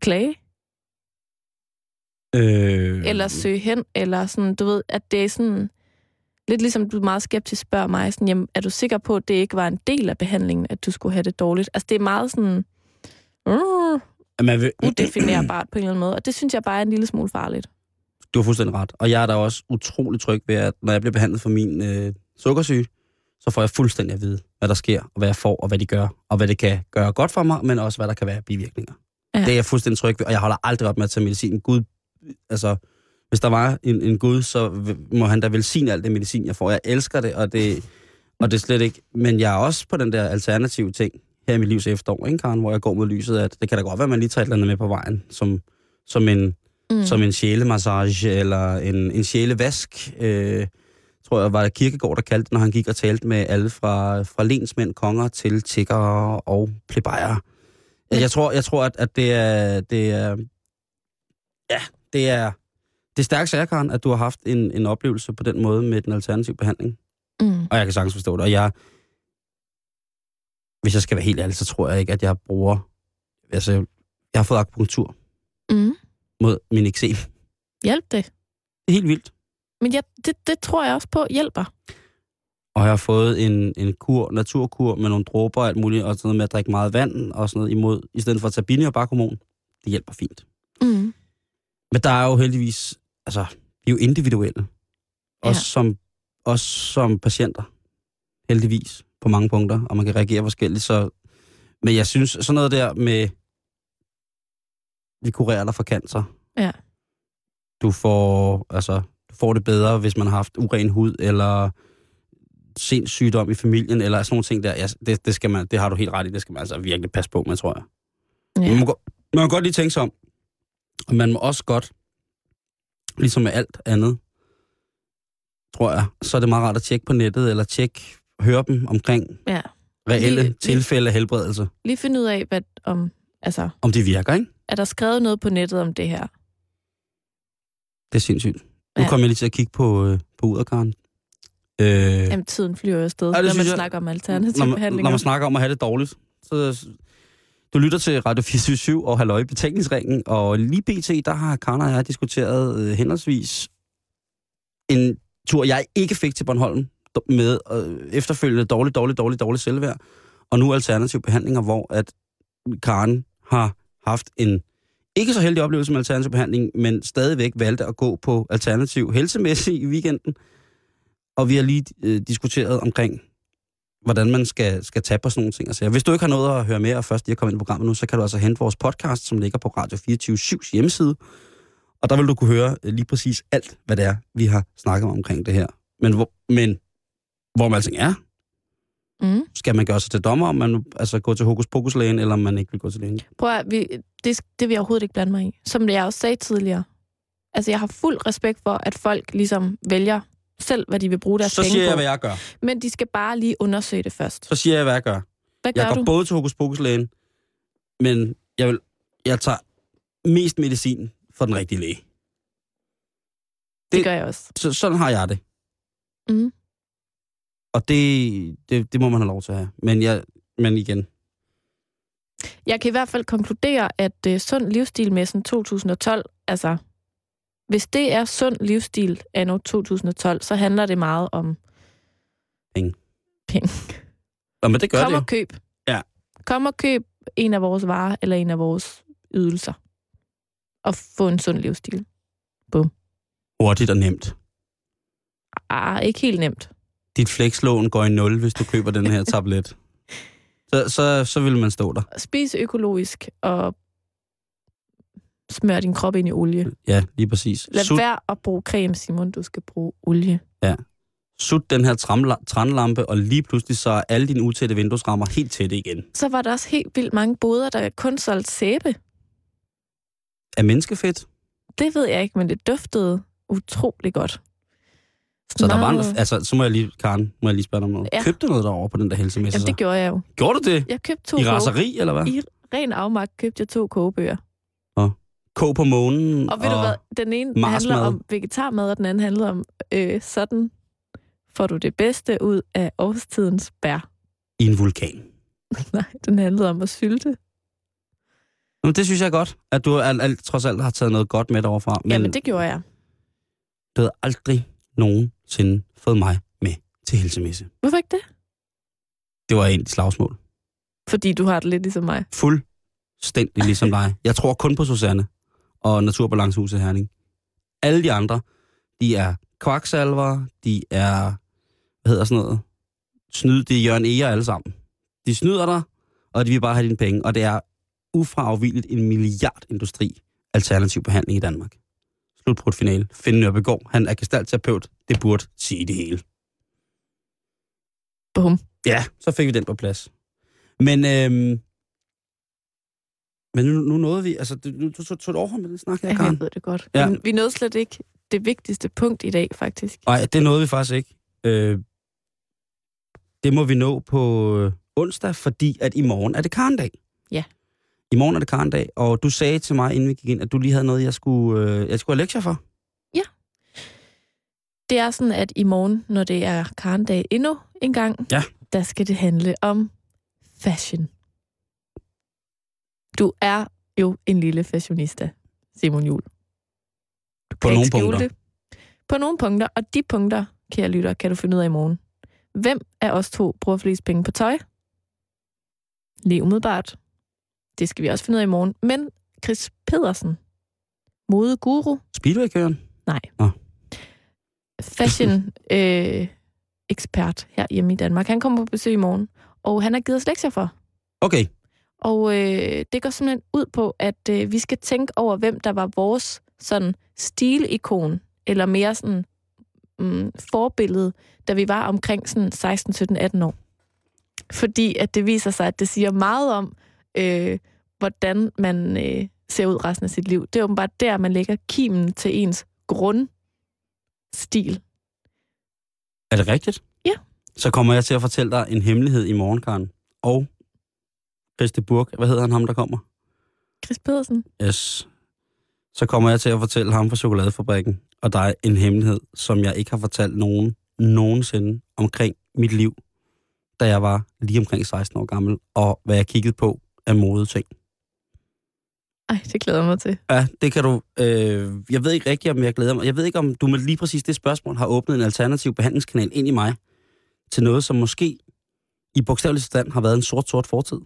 klage? Øh, eller søge hen, eller sådan, du ved, at det er sådan, lidt ligesom du meget skeptisk spørger mig, sådan, jamen, er du sikker på, at det ikke var en del af behandlingen, at du skulle have det dårligt? Altså, det er meget sådan, uh, man vil, udefinerbart på en eller anden måde, og det synes jeg bare er en lille smule farligt. Du har fuldstændig ret. Og jeg er da også utrolig tryg ved, at når jeg bliver behandlet for min øh, sukkersyge, så får jeg fuldstændig at vide, hvad der sker, og hvad jeg får, og hvad de gør, og hvad det kan gøre godt for mig, men også hvad der kan være bivirkninger. Ja. Det er jeg fuldstændig tryg ved, og jeg holder aldrig op med at tage medicin. Gud, altså, hvis der var en, en Gud, så må han da velsigne alt det medicin, jeg får. Jeg elsker det, og det, og det er slet ikke... Men jeg er også på den der alternative ting her i mit livs efterår, ikke, Karen, hvor jeg går mod lyset, at det kan da godt være, at man lige tager et eller andet med på vejen, som, som en, mm. som en sjælemassage eller en, en sjælevask. Øh, tror jeg, var det Kirkegård, der kaldte når han gik og talte med alle fra, fra lensmænd, konger til tiggere og plebejere. Jeg, jeg tror, jeg tror at, at det er... Det er ja, det er... Det er stærkt Karen, at du har haft en, en oplevelse på den måde med den alternative behandling. Mm. Og jeg kan sagtens forstå det. Og jeg, hvis jeg skal være helt ærlig, så tror jeg ikke, at jeg bruger... Altså, jeg har fået akupunktur Mm. mod min eksem. Hjælp det. Det er helt vildt. Men ja, det, det tror jeg også på hjælper. Og jeg har fået en, en kur, naturkur med nogle dråber og alt muligt, og sådan noget med at drikke meget vand og sådan noget imod, i stedet for at tage bini og bakhormon. Det hjælper fint. Mm. Men der er jo heldigvis, altså, vi er jo individuelle. Også, Ja. som, også som patienter. Heldigvis. På mange punkter, og man kan reagere forskelligt. Så, men jeg synes, sådan noget der med, vi kurerer dig for cancer. Ja. Du får, altså, du får det bedre, hvis man har haft uren hud, eller sindssygdom i familien, eller sådan nogle ting der. Ja, det, det, skal man, det har du helt ret i. Det skal man altså virkelig passe på med, tror jeg. Ja. Man, må, man må godt lige tænke sig om. Og man må også godt, ligesom med alt andet, tror jeg, så er det meget rart at tjekke på nettet, eller tjekke, høre dem omkring ja. reelle Lige- tilfælde af helbredelse. Lige finde ud af, hvad, om, altså, Om det virker, ikke? er der skrevet noget på nettet om det her? Det er sindssygt. Nu Ja. kommer jeg lige til at kigge på, øh, på Uderkaren. Øh, Jamen, tiden flyver jo afsted, Ja, når man jeg- snakker om alternativ når, man, behandling. når man snakker om at have det dårligt. Så, du lytter til Radio 477 og Halløj Betalingsringen, og lige pt. der har Karna og jeg diskuteret øh, henholdsvis en tur, jeg ikke fik til Bornholm, med øh, efterfølgende dårligt, dårligt, dårligt, dårligt selvværd, og nu alternative behandlinger, hvor at Karen har haft en ikke så heldig oplevelse med alternativ behandling, men stadigvæk valgte at gå på alternativ helsemæssig i weekenden. Og vi har lige øh, diskuteret omkring, hvordan man skal, skal tage på sådan nogle ting. Altså, hvis du ikke har noget at høre mere, og først lige er kommet ind i programmet nu, så kan du altså hente vores podcast, som ligger på Radio 24 hjemmeside. Og der vil du kunne høre øh, lige præcis alt, hvad det er, vi har snakket om omkring det her. Men hvor, men, hvor man alting er, Mm. skal man gøre sig til dommer, om man altså gå til hokus pokus lægen, eller om man ikke vil gå til lægen. Prøv at, vi, det, det vil jeg overhovedet ikke blande mig i. Som jeg også sagde tidligere. Altså, jeg har fuld respekt for, at folk ligesom vælger selv, hvad de vil bruge deres Så penge siger på. jeg, hvad jeg gør. Men de skal bare lige undersøge det først. Så siger jeg, hvad jeg gør. Hvad gør Jeg går du? både til hokus pokus lægen, men jeg, vil, jeg tager mest medicin for den rigtige læge. Det det- gør jeg også. Så, sådan har jeg det. Mm. Og det, det, det må man have lov til at have. Men, jeg, men igen, Jeg kan i hvert fald konkludere, at uh, sund livsstilmessen 2012, altså hvis det er sund livsstil anno 2012, så handler det meget om Penge. Penge. Nå, men det gør Kom det og jo. køb. Ja. Kom og køb en af vores varer eller en af vores ydelser. Og få en sund livsstil. Hurtigt og nemt. Ah, ikke helt nemt. Dit flekslån går i nul, hvis du køber den her tablet. Så, så, så vil man stå der. Spis økologisk og smør din krop ind i olie. Ja, lige præcis. Lad Sut, være at bruge creme, Simon. Du skal bruge olie. sut den her trænlampe, og lige pludselig så er alle dine utætte vinduesrammer helt tætte igen. Så var der også helt vildt mange boder, der kun solgte sæbe. Er menneskefedt? Det ved jeg ikke, men det duftede utrolig godt. Så der var en, Meget- altså, så må jeg lige, Karen, må jeg lige spørge dig om noget. Ja. Købte du noget derovre på den der helsemesse? Jamen, det gjorde jeg jo. Gjorde du det? Jeg købte to I raseri, eller hvad? I ren afmagt købte jeg to kogebøger. Kog på månen. Og ved du hvad, den ene handler Marsmad. om vegetarmad, og den anden handler om, øh, sådan får du det bedste ud af årstidens bær. I en vulkan. Nej, den handlede om at sylte. Jamen, det synes jeg er godt, at du alt, alt, trods alt har taget noget godt med derovre. Men, Men Jamen, det gjorde jeg. du havde aldrig nogensinde fået mig med til helsemesse. Hvorfor ikke det? Det var egentlig slagsmål. Fordi du har det lidt ligesom mig. Fuldstændig ligesom dig. Jeg tror kun på Susanne og Naturbalancehuset Herning. Alle de andre, de er kvaksalver, de er, hvad hedder sådan noget, snyd, det er Jørgen Eger alle sammen. De snyder dig, og de vil bare have dine penge, og det er ufraafvilligt en milliardindustri alternativ behandling i Danmark. slutbrudt finale. Finn Nørbegaard, han er gestaltterapeut. Det burde sige det hele. Bum. Ja, så fik vi den på plads. Men, øhm, men nu, nu nåede vi, altså, du, du, du tog et overhånd med den snak her, Ja, Karen. jeg ved det godt. Ja. Ja. Vi nåede slet ikke det vigtigste punkt i dag, faktisk. Nej, det nåede vi faktisk ikke. Øh, det må vi nå på øh, onsdag, fordi at i morgen er det Karendag. Ja. I morgen er det Karendag, og du sagde til mig, inden vi gik ind, at du lige havde noget, jeg skulle, øh, jeg skulle have lektier for. Det er sådan, at i morgen, når det er karndag endnu en gang, Ja. der skal det handle om fashion. Du er jo en lille fashionista, Simon Jul. Du På kan nogle punkter. Det. På nogle punkter, og de punkter, kære lytter, kan du finde ud af i morgen. Hvem af os to bruger flest penge på tøj? Lige umiddelbart. Det skal vi også finde ud af i morgen. Men Chris Pedersen, modeguru, Speedway-køren? Nej. Nå. Fashion øh, ekspert her hjemme i Danmark. Han kommer på besøg i morgen, og han har givet os lektier for. Okay, Og øh, det går simpelthen ud på, at øh, vi skal tænke over, hvem der var vores sådan stilikon, eller mere sådan mm, forbillede, da vi var omkring sådan 16, 17, 18 år. Fordi at det viser sig, at det siger meget om, øh, hvordan man øh, ser ud resten af sit liv. Det er åbenbart der, man lægger kimen til ens grundstil. er det rigtigt? Ja. Så kommer jeg til at fortælle dig en hemmelighed i morgen, Karen. Og Christi Burg, hvad hedder han ham, der kommer? Chris Pedersen. Yes. Så kommer jeg til at fortælle ham fra Chokoladefabrikken, og der er en hemmelighed, som jeg ikke har fortalt nogen nogensinde omkring mit liv, da jeg var lige omkring 16 år gammel, og hvad jeg kiggede på af modeting. Ej, det glæder mig til. Ja, det kan du... Øh, jeg ved ikke rigtigt, om jeg glæder mig. Jeg ved ikke, om du med lige præcis det spørgsmål har åbnet en alternativ behandlingskanal ind i mig til noget, som måske i bogstavelig stand har været en sort-sort fortid.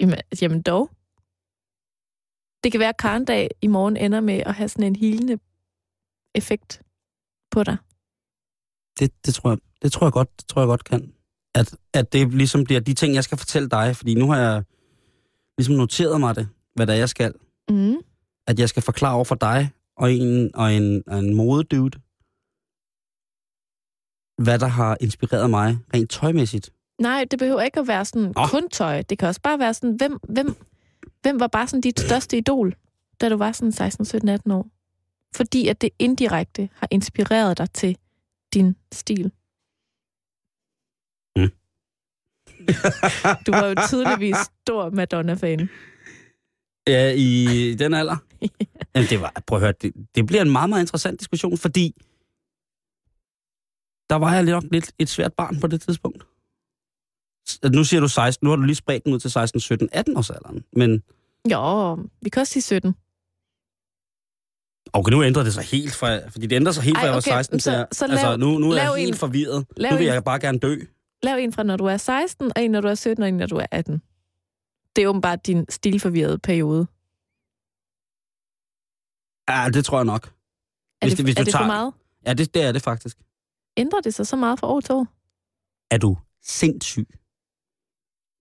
Jamen, jamen dog. Det kan være, at Karndag i morgen ender med at have sådan en hilende effekt på dig. Det, det, tror jeg, det tror jeg godt, det tror jeg godt kan. At, at det ligesom bliver de ting, jeg skal fortælle dig, fordi nu har jeg ligesom noteret mig det, hvad der jeg skal. Mm. At jeg skal forklare over for dig og en, og en, og en modedude, hvad der har inspireret mig rent tøjmæssigt. Nej, det behøver ikke at være sådan Nå. kun tøj. Det kan også bare være sådan, hvem, hvem, hvem var bare sådan dit største idol, da du var sådan 16, 17, 18 år? Fordi at det indirekte har inspireret dig til din stil. Mm. du var jo tydeligvis stor Madonna-fan. Ja, i den alder? Jamen, det var, prøv at høre, det, det bliver en meget, meget interessant diskussion, fordi der var jeg nok lidt et svært barn på det tidspunkt. Nu siger du 16, nu har du lige spredt den ud til 16, 17, 18 års alderen. Men Jo, vi kan også sige 17. okay, nu ændrer det sig helt fra, fordi det ændrer sig helt fra, Ej, jeg var okay, 16 så- så altså lav- nu, nu er jeg helt en- forvirret. Nu vil jeg bare gerne dø. Lav en fra, når du er 16, og en, når du er 17, og en, når du er 18. Det er åbenbart din stilforvirrede periode. Ja, det tror jeg nok. Er Hvis det, hvis er du det for tager- meget? Ja, det, det er det faktisk. Ændrer det sig så meget fra år til år? Er du sindssyg?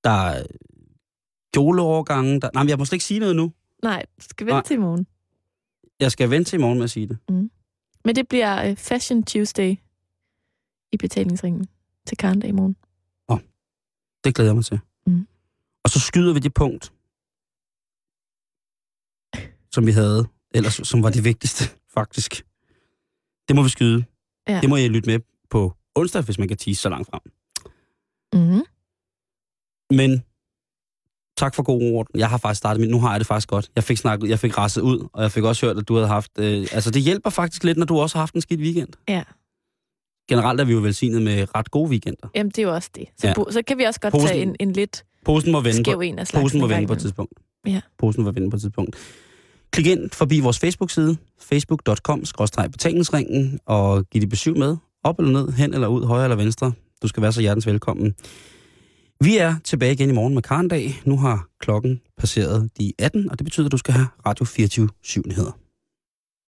Der er kjoleovergange, der... Nej, men jeg må slet ikke sige noget nu. Nej, du skal vente Nej. til i morgen. Jeg skal vente til i morgen med at sige det. Men det bliver uh, Fashion Tuesday i betalingsringen til Karndag i morgen. Det glæder jeg mig til. Mm. Og så skyder vi det punkt, som vi havde, ellers som var det vigtigste, faktisk. Det må vi skyde. Ja. Det må jeg lytte med på onsdag, hvis man kan tease så langt frem. Men tak for god ord. Jeg har faktisk startet mit, nu har jeg det faktisk godt. Jeg fik snakket, jeg fik rasset ud, og jeg fik også hørt, at du havde haft, øh, altså det hjælper faktisk lidt, når du også har haft en skidt weekend. Ja. Generelt er vi jo velsignet med ret gode weekender. Jamen, det er jo også det. Så, Ja. ja. så kan vi også godt Posen- tage en, en lidt Posen må vende på, skæv en af slagsen. Posen må vende på et tidspunkt. Ja. Posen må vende på et tidspunkt. Klik ind forbi vores Facebook-side, facebook.com-betalingsringen, og giv dit besøg med, op eller ned, hen eller ud, højre eller venstre. Du skal være så hjertens velkommen. Vi er tilbage igen i morgen med Karndag. Nu har klokken passeret de 18, og det betyder, at du skal have Radio 24 7 nyheder.